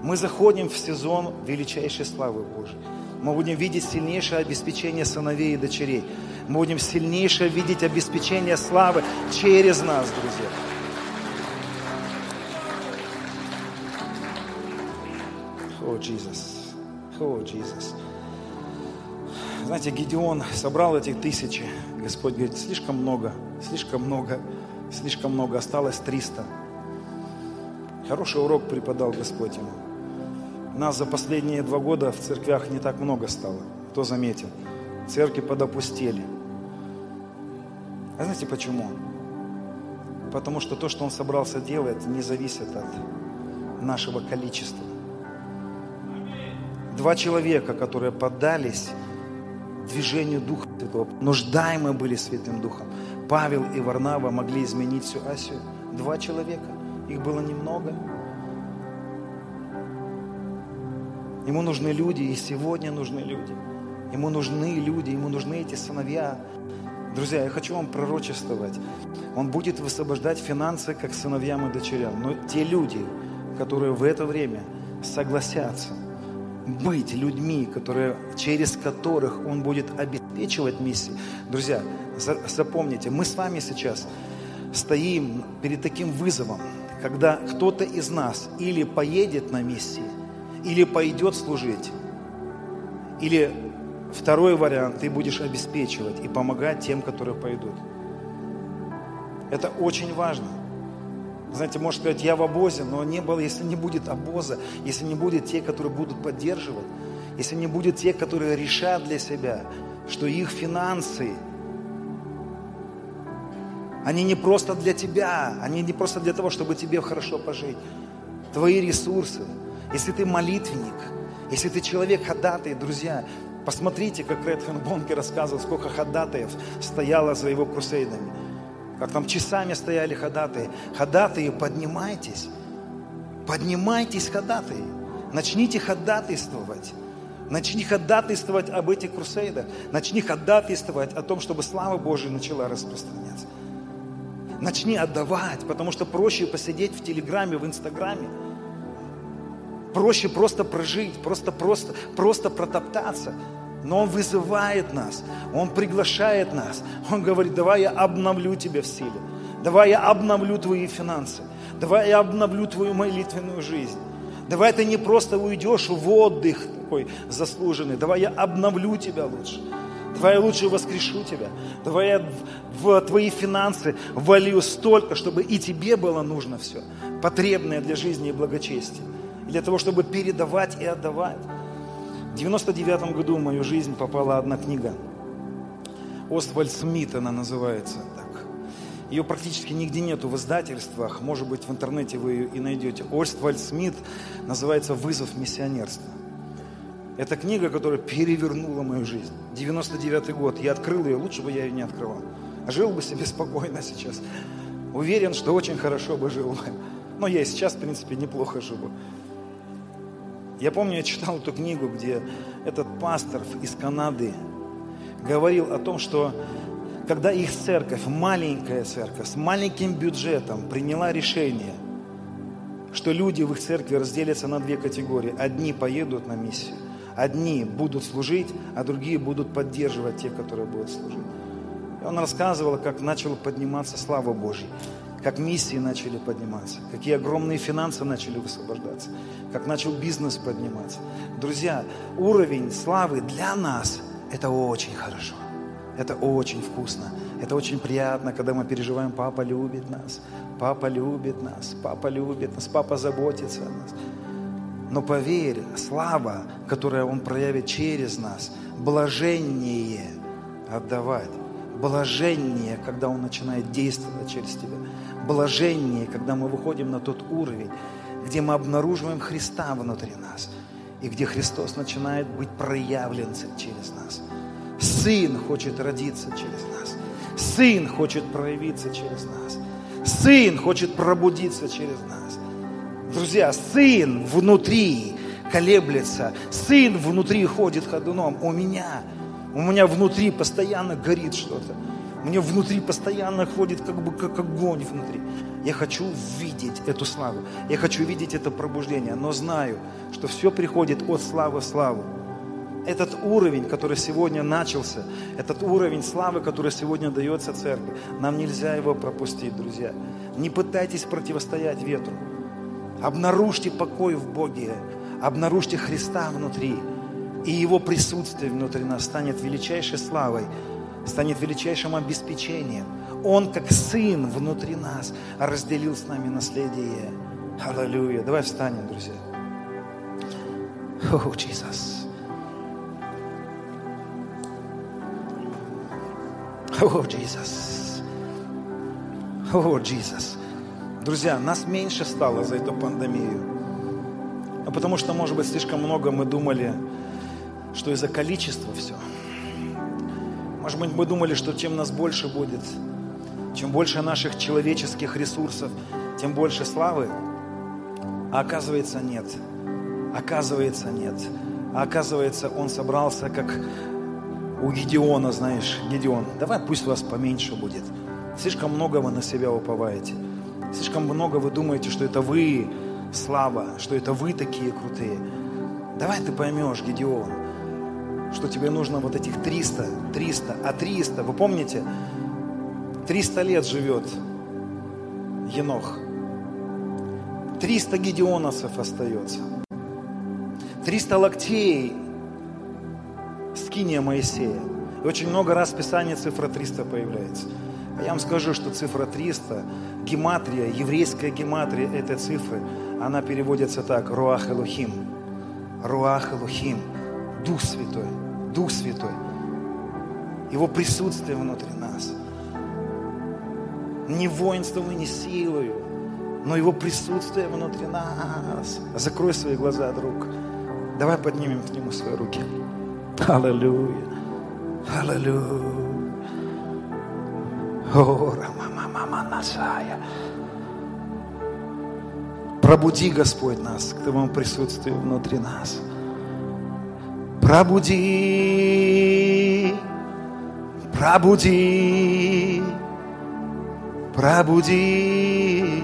Мы заходим в сезон величайшей славы Божьей. Мы будем видеть сильнейшее обеспечение сыновей и дочерей. Мы будем сильнейшее видеть обеспечение славы через нас, друзья. О, Иисус. О, Иисус. Знаете, Гедеон собрал эти тысячи. Господь говорит, слишком много, слишком много, слишком много. Осталось 300. Хороший урок преподал Господь ему. Нас за последние два года в церквях не так много стало. Кто заметил? Церкви подопустели. А знаете почему? Потому что то, что он собрался делать, не зависит от нашего количества. Два человека, которые поддались движению Духа Святого, нуждаемые были Святым Духом. Павел и Варнава могли изменить всю Асию. Два человека. Их было немного. Ему нужны люди, и сегодня нужны люди. Ему нужны люди, ему нужны эти сыновья. Друзья, я хочу вам пророчествовать. Он будет высвобождать финансы как сыновьям и дочерям. Но те люди, которые в это время согласятся быть людьми, которые, через которых Он будет обеспечивать миссию. Друзья, запомните, мы с вами сейчас стоим перед таким вызовом, когда кто-то из нас или поедет на миссии, или пойдет служить, или второй вариант, ты будешь обеспечивать и помогать тем, которые пойдут. Это очень важно. Знаете, может сказать, я в обозе, но не было, если не будет обоза, если не будет те, которые будут поддерживать, если не будет те, которые решат для себя, что их финансы, они не просто для тебя, они не просто для того, чтобы тебе хорошо пожить. Твои ресурсы – если ты молитвенник, если ты человек ходатай, друзья, посмотрите, как Редхан Бонке рассказывал, сколько ходатаев стояло за его крусейдами. Как там часами стояли ходатаи. Ходатаи, поднимайтесь. Поднимайтесь, ходатаи. Начните ходатайствовать. Начни ходатайствовать об этих крусейдах. Начни ходатайствовать о том, чтобы слава Божия начала распространяться. Начни отдавать, потому что проще посидеть в Телеграме, в Инстаграме, проще просто прожить, просто, просто, просто протоптаться. Но Он вызывает нас, Он приглашает нас. Он говорит, давай я обновлю тебя в силе. Давай я обновлю твои финансы. Давай я обновлю твою молитвенную жизнь. Давай ты не просто уйдешь в отдых такой заслуженный. Давай я обновлю тебя лучше. Давай я лучше воскрешу тебя. Давай я в твои финансы волью столько, чтобы и тебе было нужно все, потребное для жизни и благочестия для того, чтобы передавать и отдавать. В 99 году в мою жизнь попала одна книга. Оствальд Смит она называется так. Ее практически нигде нету в издательствах, может быть в интернете вы ее и найдете. Оствальд Смит называется «Вызов миссионерства». Это книга, которая перевернула мою жизнь. 99 год. Я открыл ее, лучше бы я ее не открывал. Жил бы себе спокойно сейчас. Уверен, что очень хорошо бы жил. Но я и сейчас, в принципе, неплохо живу. Я помню, я читал эту книгу, где этот пастор из Канады говорил о том, что когда их церковь, маленькая церковь, с маленьким бюджетом приняла решение, что люди в их церкви разделятся на две категории. Одни поедут на миссию, одни будут служить, а другие будут поддерживать тех, которые будут служить. И он рассказывал, как начала подниматься слава Божья как миссии начали подниматься, какие огромные финансы начали высвобождаться, как начал бизнес подниматься. Друзья, уровень славы для нас – это очень хорошо. Это очень вкусно. Это очень приятно, когда мы переживаем, папа любит нас, папа любит нас, папа любит нас, папа заботится о нас. Но поверь, слава, которую Он проявит через нас, блажение отдавать, блажение, когда Он начинает действовать через тебя блажение, когда мы выходим на тот уровень, где мы обнаруживаем Христа внутри нас и где Христос начинает быть проявлен через нас. Сын хочет родиться через нас. Сын хочет проявиться через нас. Сын хочет пробудиться через нас. Друзья, Сын внутри колеблется. Сын внутри ходит ходуном. У меня, у меня внутри постоянно горит что-то. Мне внутри постоянно ходит как бы как огонь внутри. Я хочу видеть эту славу. Я хочу видеть это пробуждение. Но знаю, что все приходит от славы в славу. Этот уровень, который сегодня начался, этот уровень славы, который сегодня дается церкви, нам нельзя его пропустить, друзья. Не пытайтесь противостоять ветру. Обнаружьте покой в Боге, обнаружьте Христа внутри, и Его присутствие внутри нас станет величайшей славой, станет величайшим обеспечением. Он, как Сын внутри нас, разделил с нами наследие. Аллилуйя. Давай встанем, друзья. О, Иисус. О, Иисус. О, Иисус. Друзья, нас меньше стало за эту пандемию. А потому что, может быть, слишком много мы думали, что из-за количества все – может быть, мы думали, что чем нас больше будет, чем больше наших человеческих ресурсов, тем больше славы. А оказывается, нет. Оказывается, нет. А оказывается, он собрался, как у Гедеона, знаешь, Гедеон, давай пусть вас поменьше будет. Слишком много вы на себя уповаете. Слишком много вы думаете, что это вы слава, что это вы такие крутые. Давай ты поймешь, Гедеон, что тебе нужно вот этих 300, 300, а 300, вы помните, 300 лет живет Енох. 300 гедеоновцев остается. 300 локтей скиния Моисея. И очень много раз в Писании цифра 300 появляется. А я вам скажу, что цифра 300, гематрия, еврейская гематрия этой цифры, она переводится так, Руах Элухим. Руах Элухим, Дух Святой. Дух Святой, Его присутствие внутри нас. Не воинством и не силою, но Его присутствие внутри нас. Закрой свои глаза, друг. Давай поднимем к Нему свои руки. Аллилуйя. Аллилуйя. О, мама Насая. Пробуди, Господь, нас к Твоему присутствию внутри нас. Пробуди, пробуди, пробуди.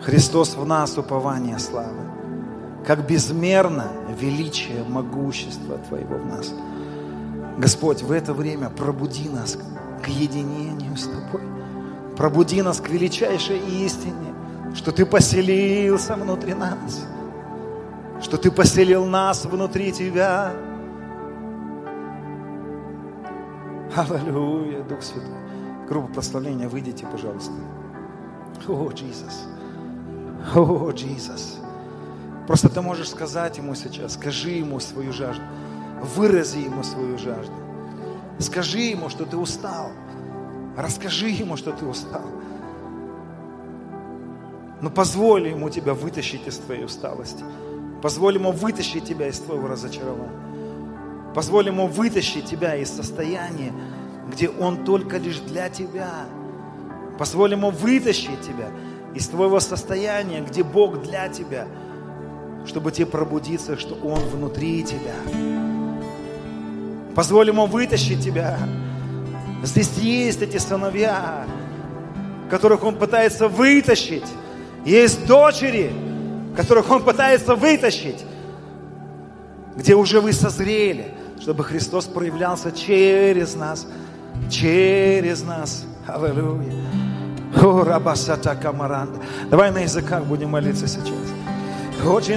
Христос в нас упование славы. Как безмерно величие, могущество Твоего в нас. Господь, в это время пробуди нас к единению с Тобой. Пробуди нас к величайшей истине, что Ты поселился внутри нас, что Ты поселил нас внутри Тебя. Аллилуйя, Дух Святой. Группа прославления, выйдите, пожалуйста. О, Иисус. О, Иисус. Просто ты можешь сказать ему сейчас, скажи ему свою жажду, вырази ему свою жажду. Скажи ему, что ты устал, Расскажи ему, что ты устал. Но позволь ему тебя вытащить из твоей усталости. Позволь ему вытащить тебя из твоего разочарования. Позволь ему вытащить тебя из состояния, где он только лишь для тебя. Позволь ему вытащить тебя из твоего состояния, где Бог для тебя, чтобы тебе пробудиться, что Он внутри тебя. Позволь ему вытащить тебя Здесь есть эти сыновья, которых он пытается вытащить. Есть дочери, которых он пытается вытащить, где уже вы созрели, чтобы Христос проявлялся через нас, через нас. Аллилуйя. О, рабасата камаранда. Давай на языках будем молиться сейчас. Очень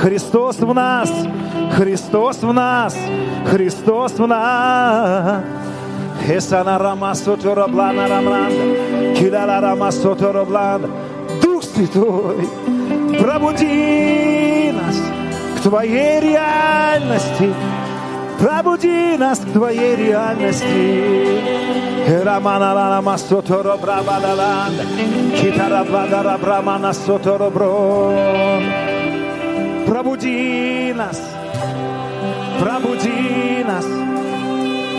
Христос в нас, Христос в нас, Христос в нас. Дух Святой, пробуди нас к Твоей реальности, пробуди нас к Твоей реальности. Рамана лама соторо брабадаланда, китара бладара брамана соторо бро. Пробуди нас, пробуди нас.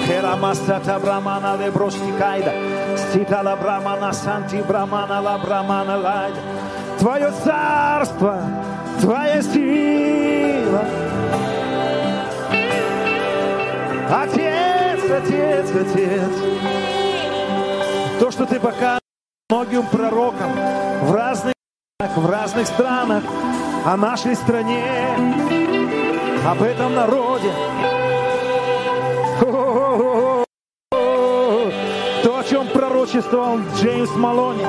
Херамастата брамана лебрости кайда, ститала брамана санти брамана ла брамана лайда. Твое царство, Твоя сила. Отец, Отец, Отец. То, что Ты показываешь многим пророкам в разных в разных странах, о нашей стране, об этом народе. То, о чем пророчествовал Джеймс Малони,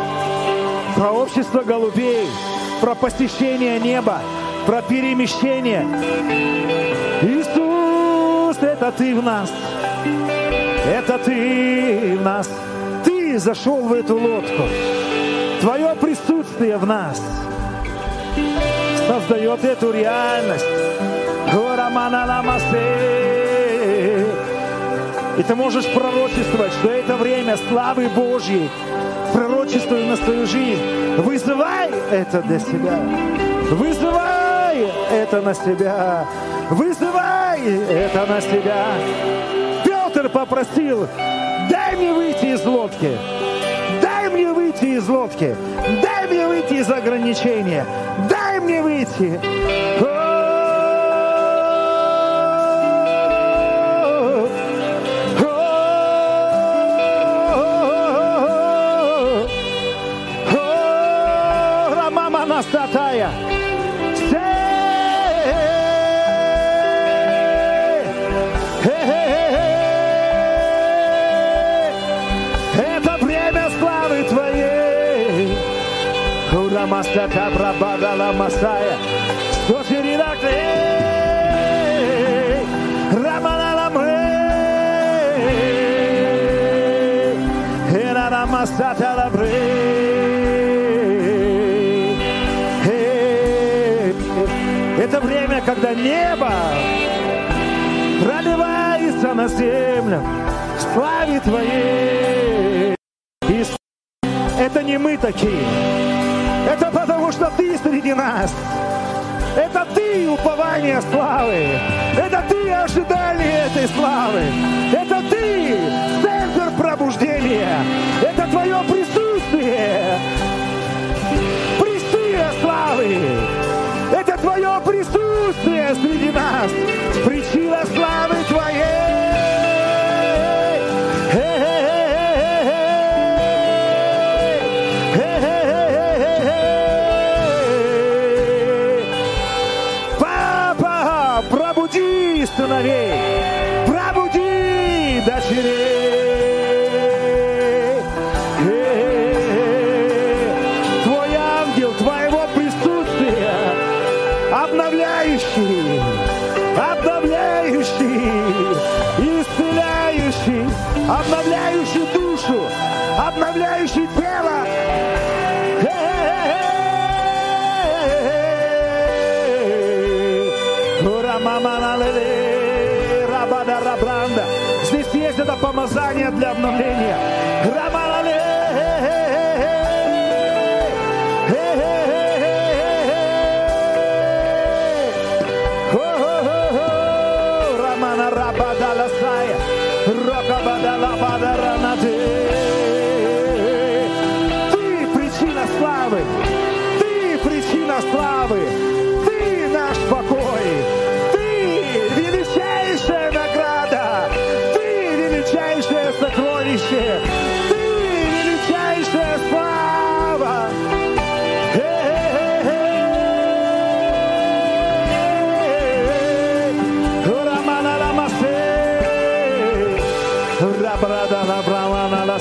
про общество голубей, про посещение неба, про перемещение. Иисус, это ты в нас. Это ты в нас. Ты зашел в эту лодку. Твое присутствие в нас создает эту реальность. И ты можешь пророчествовать, что это время славы Божьей пророчествуй на свою жизнь. Вызывай это для себя. Вызывай это на себя. Вызывай это на себя. Петр попросил, дай мне выйти из лодки. Дай мне выйти из лодки. Дай мне выйти из ограничения. Мне выйти. Сатая. Это Урамастака Брабадала Масая. Сотиринакли. Раманаламре. Эрарамастаталабре. Это время, когда небо проливается на землю в славе Твоей. Это не мы такие. Потому, что Ты среди нас. Это Ты упование славы. Это Ты ожидание этой славы. Это Ты центр пробуждения. Это Твое присутствие. Присутствие славы. Это Твое присутствие среди нас. Обновляющий душу, обновляющий тело. Здесь есть это помазание для обновления. Rakabadala Badarana.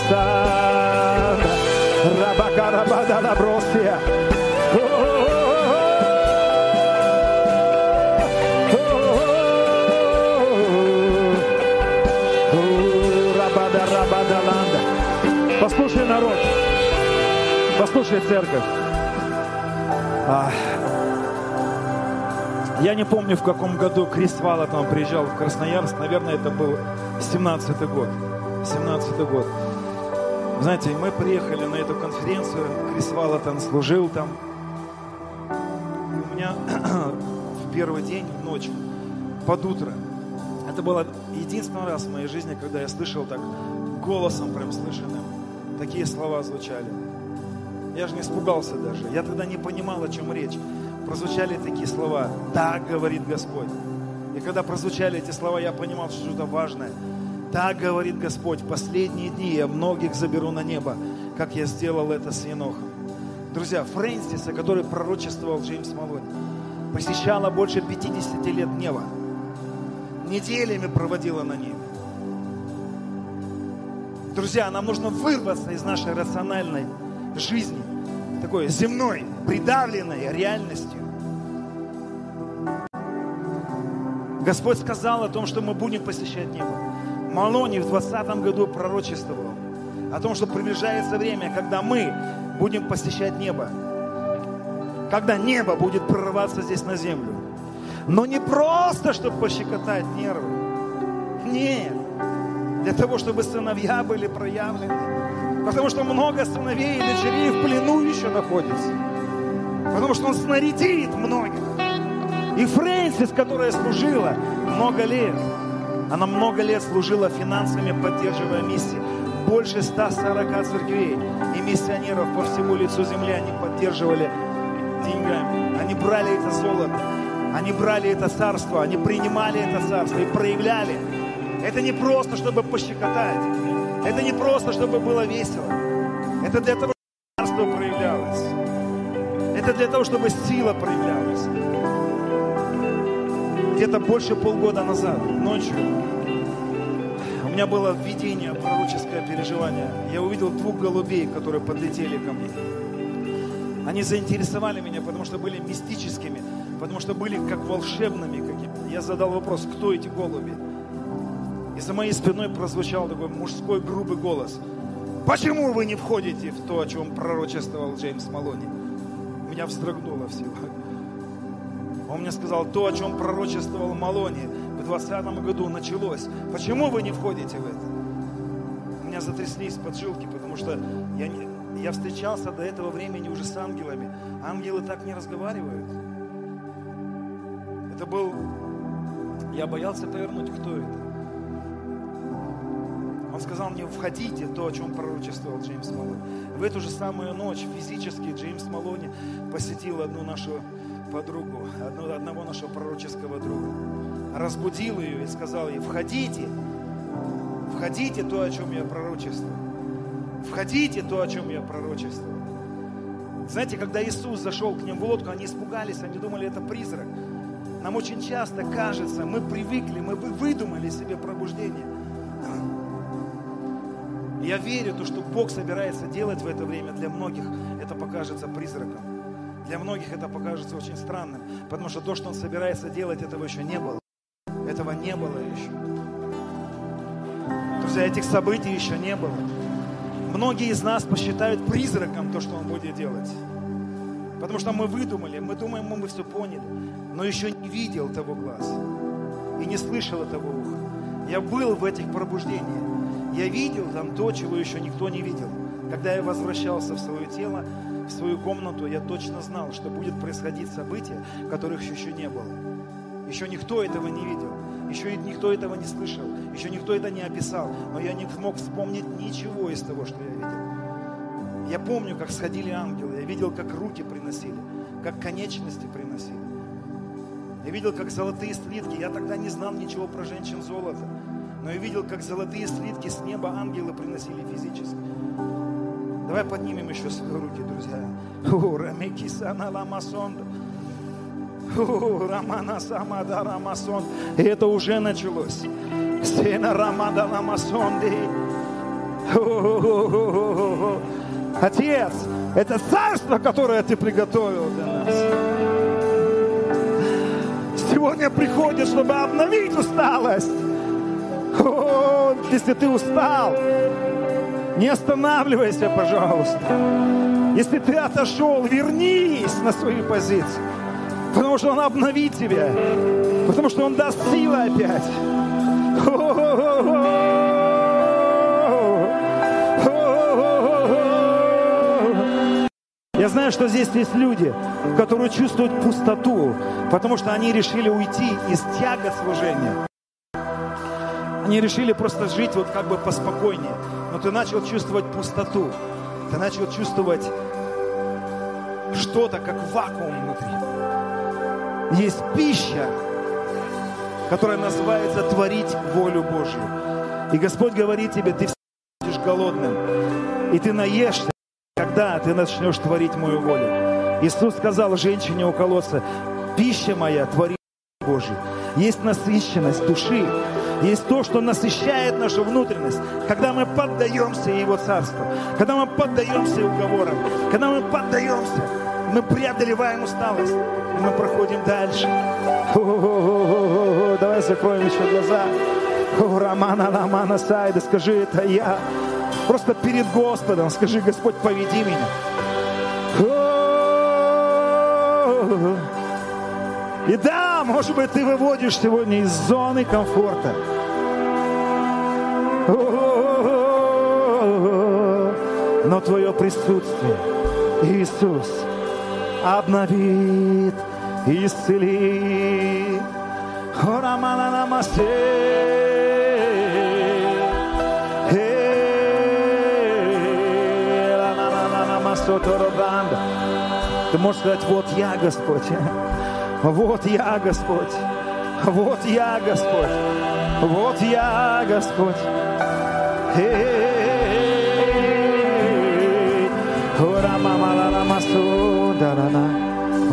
Санда, Рабакарабада Лабросия. Послушай, народ, послушай, церковь. Я не помню, в каком году Крис Вала там приезжал в Красноярск. Наверное, это был 17-й год. 17-й год. Знаете, мы приехали на эту конференцию. Крис Вала там служил там. И у меня в первый день, в ночь, под утро, это было единственный раз в моей жизни, когда я слышал так голосом прям слышанным. Такие слова звучали. Я же не испугался даже. Я тогда не понимал, о чем речь. Прозвучали такие слова. Так говорит Господь. И когда прозвучали эти слова, я понимал, что что-то важное. Так говорит Господь, последние дни я многих заберу на небо, как я сделал это с Енохом. Друзья, Фрэнсиса, который пророчествовал Джеймс Малони, посещала больше 50 лет небо. Неделями проводила на небе. Друзья, нам нужно вырваться из нашей рациональной жизни, такой земной, придавленной реальностью. Господь сказал о том, что мы будем посещать небо. Малони в 20 году пророчествовал о том, что приближается время, когда мы будем посещать небо. Когда небо будет прорываться здесь на землю. Но не просто, чтобы пощекотать нервы. Нет. Для того, чтобы сыновья были проявлены. Потому что много сыновей и дочерей в плену еще находится. Потому что он снарядит многих. И Фрэнсис, которая служила много лет, она много лет служила финансами, поддерживая миссии. Больше 140 церквей и миссионеров по всему лицу земли они поддерживали деньгами. Они брали это золото, они брали это царство, они принимали это царство и проявляли. Это не просто, чтобы пощекотать. Это не просто, чтобы было весело. Это для того, чтобы царство проявлялось. Это для того, чтобы сила проявлялась. Где-то больше полгода назад, ночью, у меня было видение, пророческое переживание. Я увидел двух голубей, которые подлетели ко мне. Они заинтересовали меня, потому что были мистическими, потому что были как волшебными какими-то. Я задал вопрос, кто эти голуби? И за моей спиной прозвучал такой мужской грубый голос. Почему вы не входите в то, о чем пророчествовал Джеймс Малони? Меня вздрогнуло всего. Он мне сказал, то, о чем пророчествовал Малони в 20 году началось. Почему вы не входите в это? У меня затряслись поджилки, потому что я, не, я встречался до этого времени уже с ангелами. Ангелы так не разговаривают. Это был... Я боялся повернуть, кто это. Он сказал мне, входите то, о чем пророчествовал Джеймс Малони. В эту же самую ночь физически Джеймс Малони посетил одну нашу подругу, одного нашего пророческого друга. Разбудил ее и сказал ей, входите, входите то, о чем я пророчествовал. Входите то, о чем я пророчествовал. Знаете, когда Иисус зашел к ним в лодку, они испугались, они думали, это призрак. Нам очень часто кажется, мы привыкли, мы выдумали себе пробуждение. Я верю, то, что Бог собирается делать в это время для многих, это покажется призраком. Для многих это покажется очень странным, потому что то, что Он собирается делать, этого еще не было. Этого не было еще. Друзья, этих событий еще не было. Многие из нас посчитают призраком то, что Он будет делать. Потому что мы выдумали, мы думаем, мы все поняли, но еще не видел того глаз и не слышал этого уха. Я был в этих пробуждениях. Я видел там то, чего еще никто не видел. Когда я возвращался в свое тело, свою комнату, я точно знал, что будет происходить события, которых еще не было. Еще никто этого не видел, еще никто этого не слышал, еще никто это не описал, но я не смог вспомнить ничего из того, что я видел. Я помню, как сходили ангелы, я видел, как руки приносили, как конечности приносили. Я видел, как золотые слитки, я тогда не знал ничего про женщин золота, но я видел, как золотые слитки с неба ангелы приносили физически. Давай поднимем еще свои руки, друзья. Рамана Самада Рамасон. И это уже началось. Сена Рамада Рамасонди. Отец, это царство, которое Ты приготовил для нас. Сегодня приходит, чтобы обновить усталость. О, если ты устал, не останавливайся, пожалуйста. Если ты отошел, вернись на свою позицию. Потому что Он обновит тебя. Потому что Он даст силы опять. Я знаю, что здесь есть люди, которые чувствуют пустоту, потому что они решили уйти из тяга служения. Они решили просто жить вот как бы поспокойнее. Но ты начал чувствовать пустоту. Ты начал чувствовать что-то, как вакуум внутри. Есть пища, которая называется творить волю Божью. И Господь говорит тебе, ты будешь голодным, и ты наешься, когда ты начнешь творить мою волю. Иисус сказал женщине у колодца, пища моя, твори Божью. Есть насыщенность души, есть то, что насыщает нашу внутренность, когда мы поддаемся Его Царству, когда мы поддаемся уговорам, когда мы поддаемся, мы преодолеваем усталость, и мы проходим дальше. О-о-о-о-о-о. Давай закроем еще глаза. О, Романа, Романа, Сайда, скажи, это я. Просто перед Господом скажи, Господь, поведи меня. И да, может быть, ты выводишь сегодня из зоны комфорта. Но твое присутствие, Иисус, обновит, исцелит. Ты можешь сказать, вот я, Господь. Вот я, Господь. Вот я, Господь. Вот я, Господь.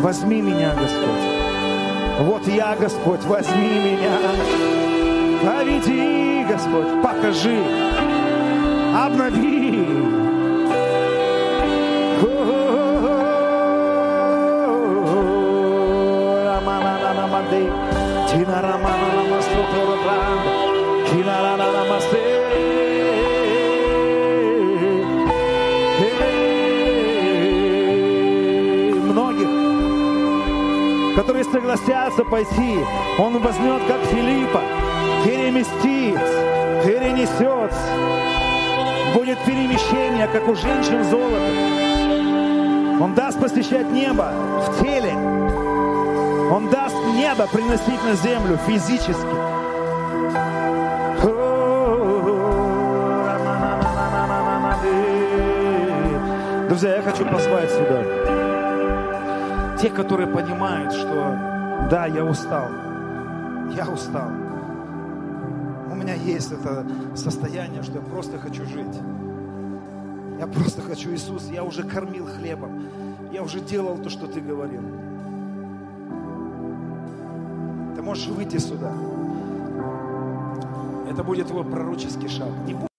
Возьми меня, Господь. Вот я, Господь, возьми меня. Поведи, Господь, покажи, обнови. Многих, которые согласятся пойти, Он возьмет, как Филиппа, переместит, перенесет. Будет перемещение, как у женщин золото. Он даст посещать небо в теле. Небо приносить на землю физически. Друзья, я хочу позвать сюда тех, которые понимают, что да, я устал, я устал. У меня есть это состояние, что я просто хочу жить. Я просто хочу, Иисус, я уже кормил хлебом, я уже делал то, что Ты говорил. Можешь выйти сюда. Это будет твой пророческий шаг. Не бойся,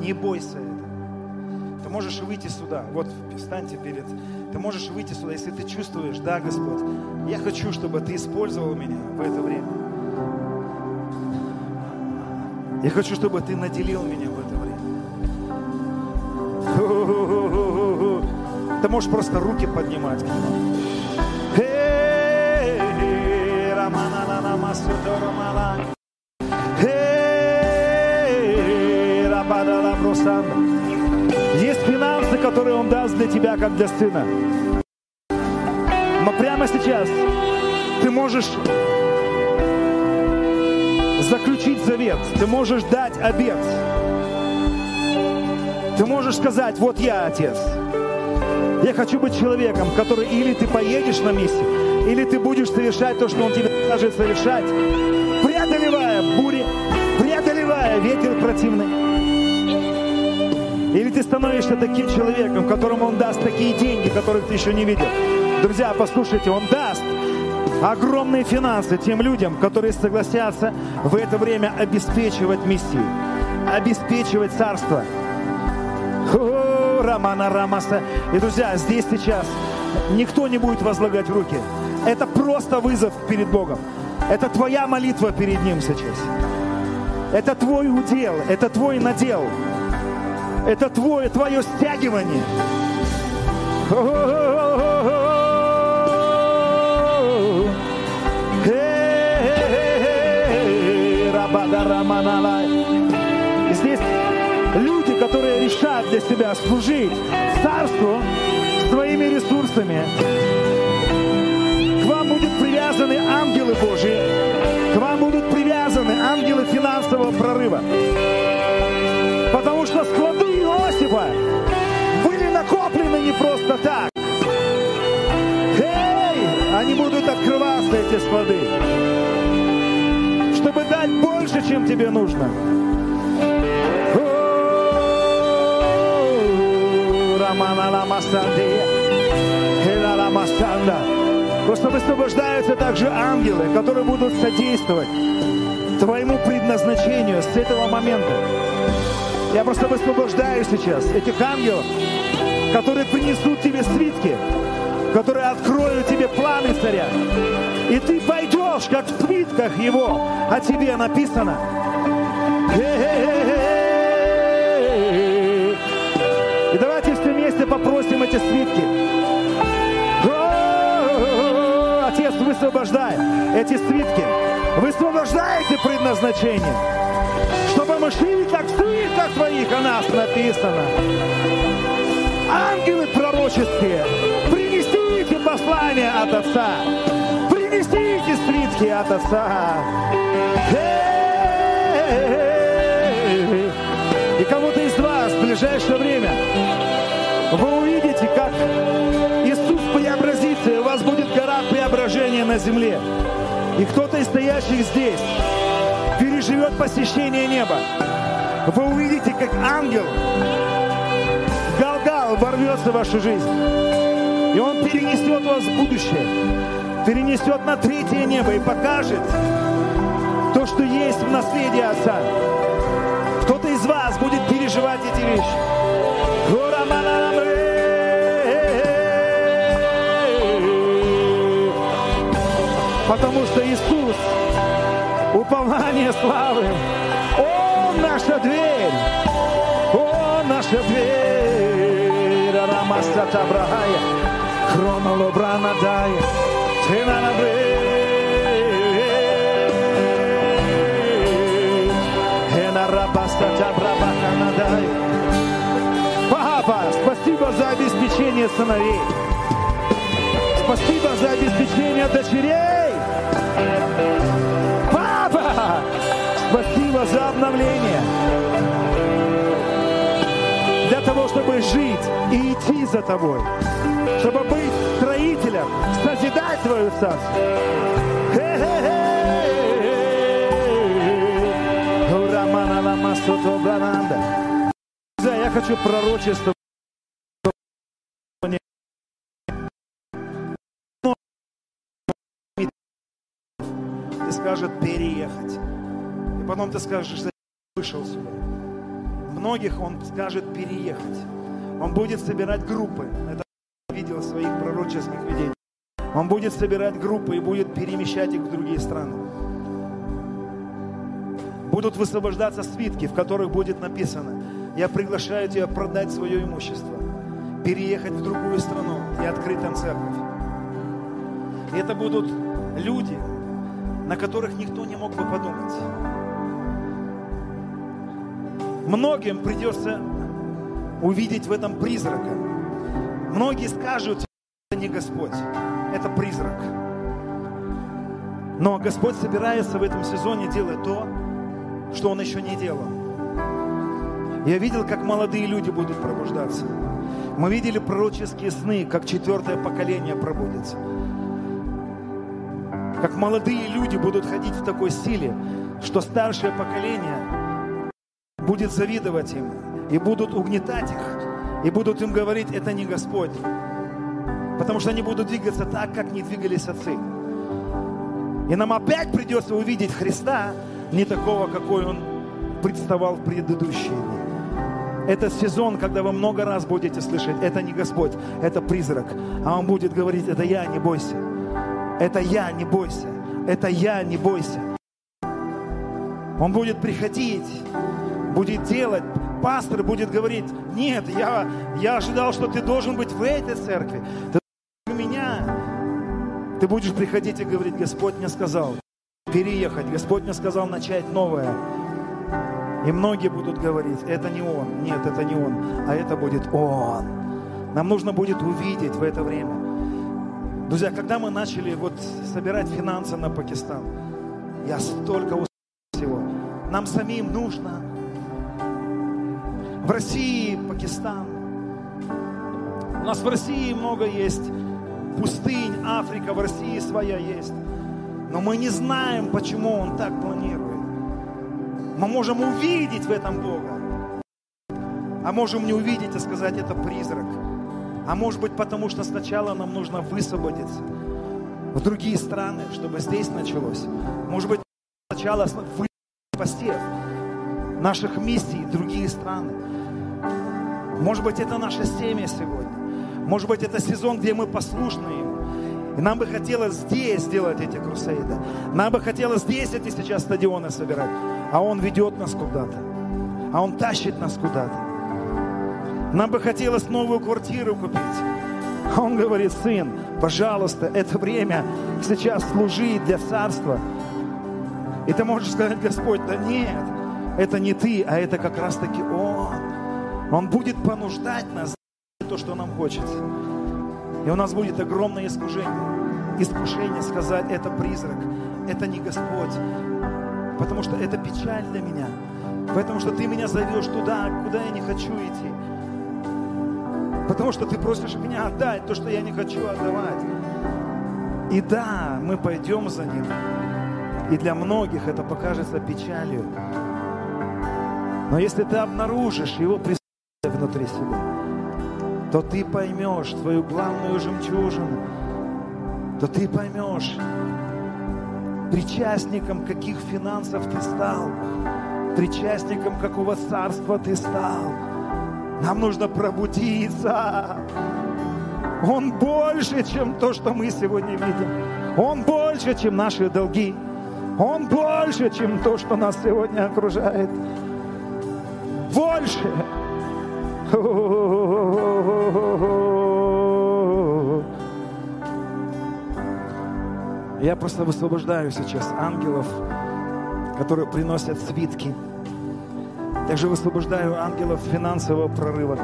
не бойся этого. Ты можешь выйти сюда. Вот встаньте перед. Ты можешь выйти сюда, если ты чувствуешь, да, Господь, я хочу, чтобы Ты использовал меня в это время. Я хочу, чтобы Ты наделил меня в это время. Ты можешь просто руки поднимать к Нему. Есть финансы, которые Он даст для тебя, как для сына. Но прямо сейчас ты можешь заключить завет, ты можешь дать обет. Ты можешь сказать, вот я, Отец. Я хочу быть человеком, который или ты поедешь на месте, или ты будешь совершать то, что Он тебе скажет совершать, преодолевая бури, преодолевая ветер противный. Или ты становишься таким человеком, которому Он даст такие деньги, которых ты еще не видел. Друзья, послушайте, Он даст огромные финансы тем людям, которые согласятся в это время обеспечивать миссию. обеспечивать царство. О, Романа Рамаса. И, друзья, здесь сейчас никто не будет возлагать руки. Это просто вызов перед Богом. Это твоя молитва перед Ним сейчас. Это твой удел, это твой надел. Это твое, твое стягивание. Здесь люди, которые решат для себя служить царству своими ресурсами. Будут привязаны ангелы Божьи, к вам будут привязаны ангелы финансового прорыва. Потому что склады Иосифа были накоплены не просто так. Эй, они будут открываться, эти склады, чтобы дать больше, чем тебе нужно. Просто высвобождаются также ангелы, которые будут содействовать твоему предназначению с этого момента. Я просто высвобождаю сейчас этих ангелов, которые принесут тебе свитки, которые откроют тебе планы царя. И ты пойдешь, как в свитках его, о тебе написано. И давайте все вместе попросим эти свитки. Отец, высвобождай эти свитки. Высвобождаете предназначение. Чтобы мы шли, как в свитках твоих о нас написано. Ангелы пророческие, принесите послание от Отца. Принесите свитки от Отца. И кому-то из вас в ближайшее время вы увидите, как Иисус на земле. И кто-то из стоящих здесь переживет посещение неба. Вы увидите, как ангел Галгал ворвется в вашу жизнь. И он перенесет вас в будущее, перенесет на третье небо и покажет то, что есть в наследии Отца. Кто-то из вас будет переживать эти вещи. Потому что Иисус, упование славы, Он наша дверь, Он наша дверь. Рамасата Брахая, Хроноло Бранадая, Папа, спасибо за обеспечение сыновей. Спасибо за обеспечение дочерей. Папа, спасибо за обновление. Для того, чтобы жить и идти за тобой. Чтобы быть строителем, созидать твою царство. Я хочу пророчество потом ты скажешь, что вышел сюда. Многих он скажет переехать. Он будет собирать группы. Это видел своих пророческих видениях. Он будет собирать группы и будет перемещать их в другие страны. Будут высвобождаться свитки, в которых будет написано, я приглашаю тебя продать свое имущество, переехать в другую страну и открыть там церковь. И это будут люди, на которых никто не мог бы подумать. Многим придется увидеть в этом призрака. Многие скажут, это не Господь, это призрак. Но Господь собирается в этом сезоне делать то, что Он еще не делал. Я видел, как молодые люди будут пробуждаться. Мы видели пророческие сны, как четвертое поколение пробудется. Как молодые люди будут ходить в такой силе, что старшее поколение будет завидовать им и будут угнетать их, и будут им говорить, это не Господь. Потому что они будут двигаться так, как не двигались отцы. И нам опять придется увидеть Христа, не такого, какой Он представал в предыдущие дни. Это сезон, когда вы много раз будете слышать, это не Господь, это призрак. А Он будет говорить, это я, не бойся. Это я, не бойся. Это я, не бойся. Он будет приходить, будет делать. Пастор будет говорить, нет, я, я ожидал, что ты должен быть в этой церкви. Ты у меня. Ты будешь приходить и говорить, Господь мне сказал переехать. Господь мне сказал начать новое. И многие будут говорить, это не Он, нет, это не Он, а это будет Он. Нам нужно будет увидеть в это время. Друзья, когда мы начали вот собирать финансы на Пакистан, я столько услышал всего. Нам самим нужно. В России, Пакистан. У нас в России много есть пустынь, Африка в России своя есть. Но мы не знаем, почему Он так планирует. Мы можем увидеть в этом Бога. А можем не увидеть и сказать, это призрак. А может быть, потому что сначала нам нужно высвободиться в другие страны, чтобы здесь началось. Может быть, сначала постев наших миссий другие страны. Может быть, это наша семья сегодня. Может быть, это сезон, где мы послушны Ему. И нам бы хотелось здесь сделать эти крусейды. Нам бы хотелось здесь эти сейчас стадионы собирать. А Он ведет нас куда-то. А Он тащит нас куда-то. Нам бы хотелось новую квартиру купить. А Он говорит, сын, пожалуйста, это время сейчас служить для царства. И ты можешь сказать, Господь, да нет, это не ты, а это как раз-таки Он. Он будет понуждать нас то, что нам хочется. И у нас будет огромное искушение. Искушение сказать, это призрак, это не Господь. Потому что это печаль для меня. Потому что ты меня зовешь туда, куда я не хочу идти. Потому что ты просишь меня отдать то, что я не хочу отдавать. И да, мы пойдем за ним. И для многих это покажется печалью. Но если ты обнаружишь его присутствие внутри себя, то ты поймешь твою главную жемчужину, то ты поймешь, причастником каких финансов ты стал, причастником какого царства ты стал. Нам нужно пробудиться. Он больше, чем то, что мы сегодня видим. Он больше, чем наши долги. Он больше, чем то, что нас сегодня окружает. Больше. Я просто высвобождаю сейчас ангелов, которые приносят свитки. Также высвобождаю ангелов финансового прорыва.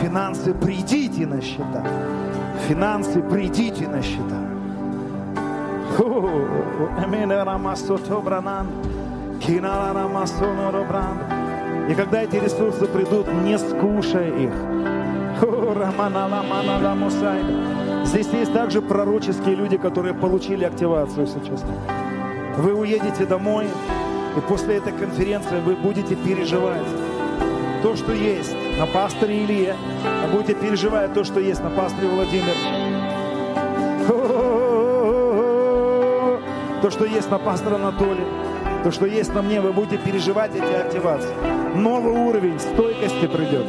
Финансы, придите на счета. Финансы, придите на счета. И когда эти ресурсы придут, не скушай их. Здесь есть также пророческие люди, которые получили активацию сейчас. Вы уедете домой, и после этой конференции вы будете переживать то, что есть на пасторе Илье, а будете переживать то, что есть на пасторе Владимире. То, что есть на пасторе Анатолии, то, что есть на мне, вы будете переживать эти активации. Новый уровень стойкости придет.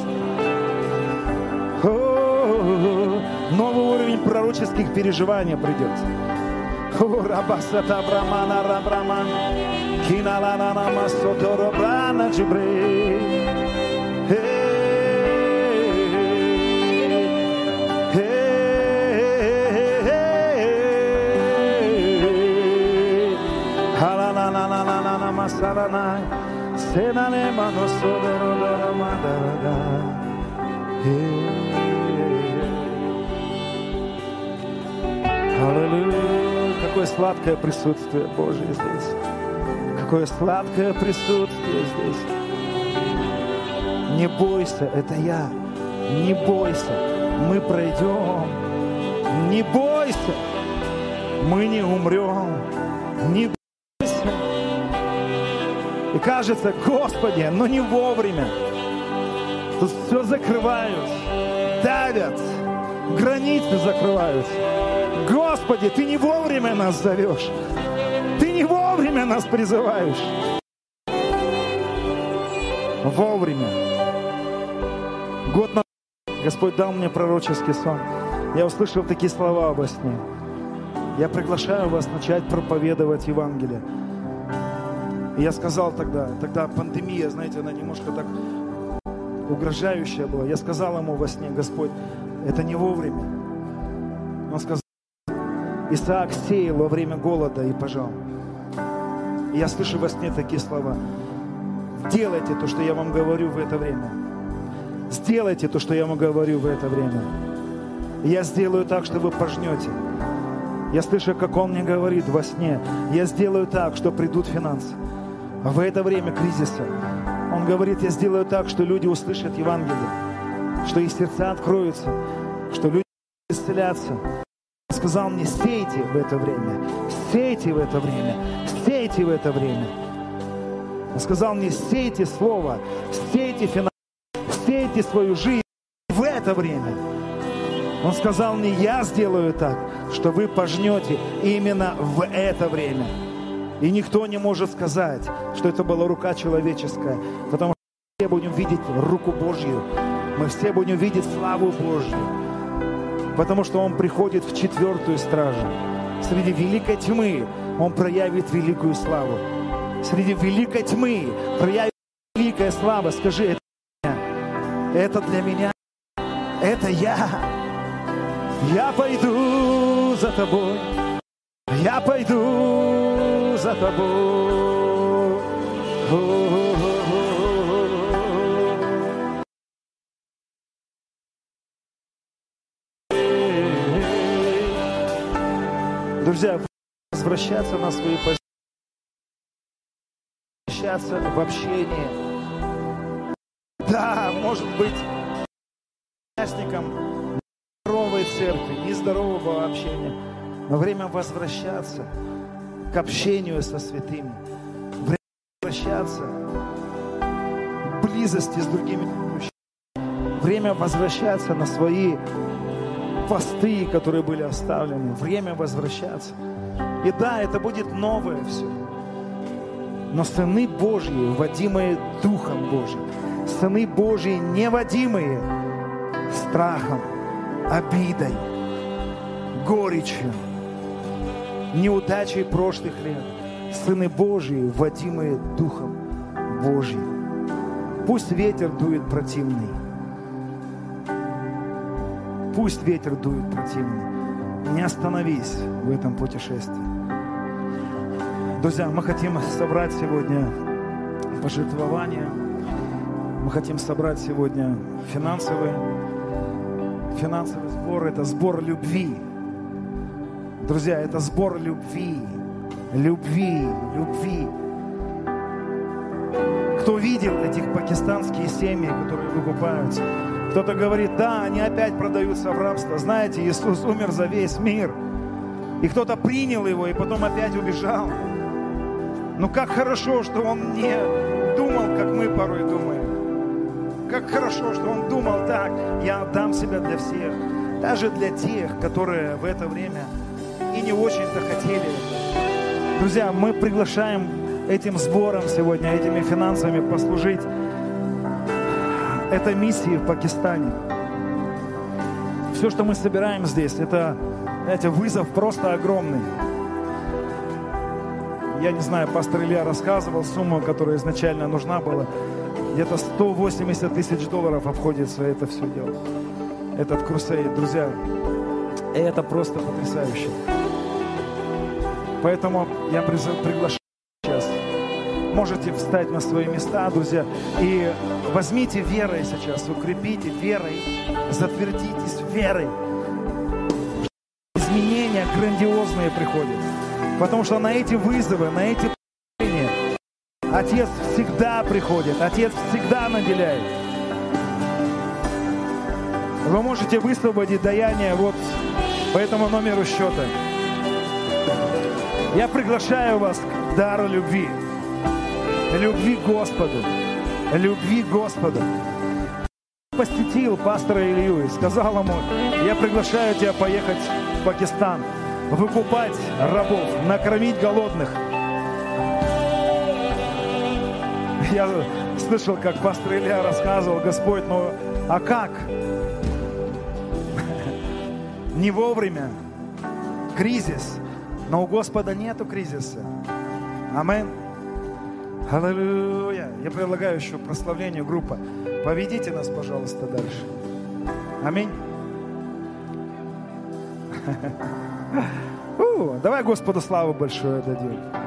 Новый уровень пророческих переживаний придет. Рабасата. Masaranai, Senane Manosodoro Mandarada. Hey. Аллилуйя. Какое сладкое присутствие Божье здесь. Какое сладкое присутствие здесь. Не бойся, это я. Не бойся, мы пройдем. Не бойся, мы не умрем. Не кажется, Господи, но не вовремя. Тут все закрываются, давят, границы закрываются. Господи, Ты не вовремя нас зовешь. Ты не вовремя нас призываешь. вовремя. Год назад Господь дал мне пророческий сон. Я услышал такие слова во сне. Я приглашаю вас начать проповедовать Евангелие. Я сказал тогда, тогда пандемия, знаете, она немножко так угрожающая была. Я сказал ему во сне, Господь, это не вовремя. Он сказал, Исаак сеял во время голода и пожал. И я слышу во сне такие слова. Делайте то, что я вам говорю в это время. Сделайте то, что я вам говорю в это время. Я сделаю так, что вы пожнете. Я слышу, как он мне говорит во сне. Я сделаю так, что придут финансы. В это время кризиса он говорит, я сделаю так, что люди услышат Евангелие, что их сердца откроются, что люди исцелятся. Он сказал мне, сейте в это время, сейте в это время, сейте в это время. Он сказал мне, сейте слово, сейте финансы, сейте свою жизнь в это время. Он сказал мне, я сделаю так, что вы пожнете именно в это время. И никто не может сказать, что это была рука человеческая, потому что мы все будем видеть руку Божью, мы все будем видеть славу Божью, потому что Он приходит в четвертую стражу. Среди великой тьмы Он проявит великую славу. Среди великой тьмы проявит великая слава. Скажи, это для меня. Это для меня. Это я. Я пойду за тобой. Я пойду за тобой. Друзья, возвращаться на свои позиции, возвращаться в общение. Да, может быть, участником нездоровой церкви, нездорового общения, но время возвращаться к общению со святыми, время возвращаться. К близости с другими верующими, время возвращаться на свои посты, которые были оставлены, время возвращаться. И да, это будет новое все. Но сыны Божьи, водимые Духом Божьим, сыны Божьи, не водимые страхом, обидой, горечью, неудачей прошлых лет. Сыны Божьи, водимые Духом Божьим. Пусть ветер дует противный. Пусть ветер дует противный. Не остановись в этом путешествии. Друзья, мы хотим собрать сегодня пожертвования. Мы хотим собрать сегодня финансовый, финансовый сбор. Это сбор любви. Друзья, это сбор любви. Любви, любви. Кто видел этих пакистанские семьи, которые выкупаются? Кто-то говорит, да, они опять продаются в рабство. Знаете, Иисус умер за весь мир. И кто-то принял его и потом опять убежал. Но как хорошо, что он не думал, как мы порой думаем. Как хорошо, что он думал так, я отдам себя для всех. Даже для тех, которые в это время и не очень-то хотели. Друзья, мы приглашаем этим сбором сегодня, этими финансами послужить этой миссии в Пакистане. Все, что мы собираем здесь, это, знаете, вызов просто огромный. Я не знаю, пастор Илья рассказывал сумму, которая изначально нужна была. Где-то 180 тысяч долларов обходится это все дело. Этот крусейд, друзья. И это просто потрясающе. Поэтому я приглашаю сейчас. Можете встать на свои места, друзья. И возьмите верой сейчас, укрепите верой, затвердитесь верой. Изменения грандиозные приходят. Потому что на эти вызовы, на эти Отец всегда приходит, Отец всегда наделяет. Вы можете высвободить даяние вот по этому номеру счета. Я приглашаю вас к дару любви. Любви Господу. Любви Господу. Посетил пастора Илью и сказал ему, я приглашаю тебя поехать в Пакистан выкупать рабов, накормить голодных. Я слышал, как пастор Илья рассказывал, Господь, ну а как? Не вовремя. Кризис. Но у Господа нету кризиса. Амин. Аллилуйя. Я предлагаю еще прославлению группа. Поведите нас, пожалуйста, дальше. Аминь. давай Господу славу большое дадим.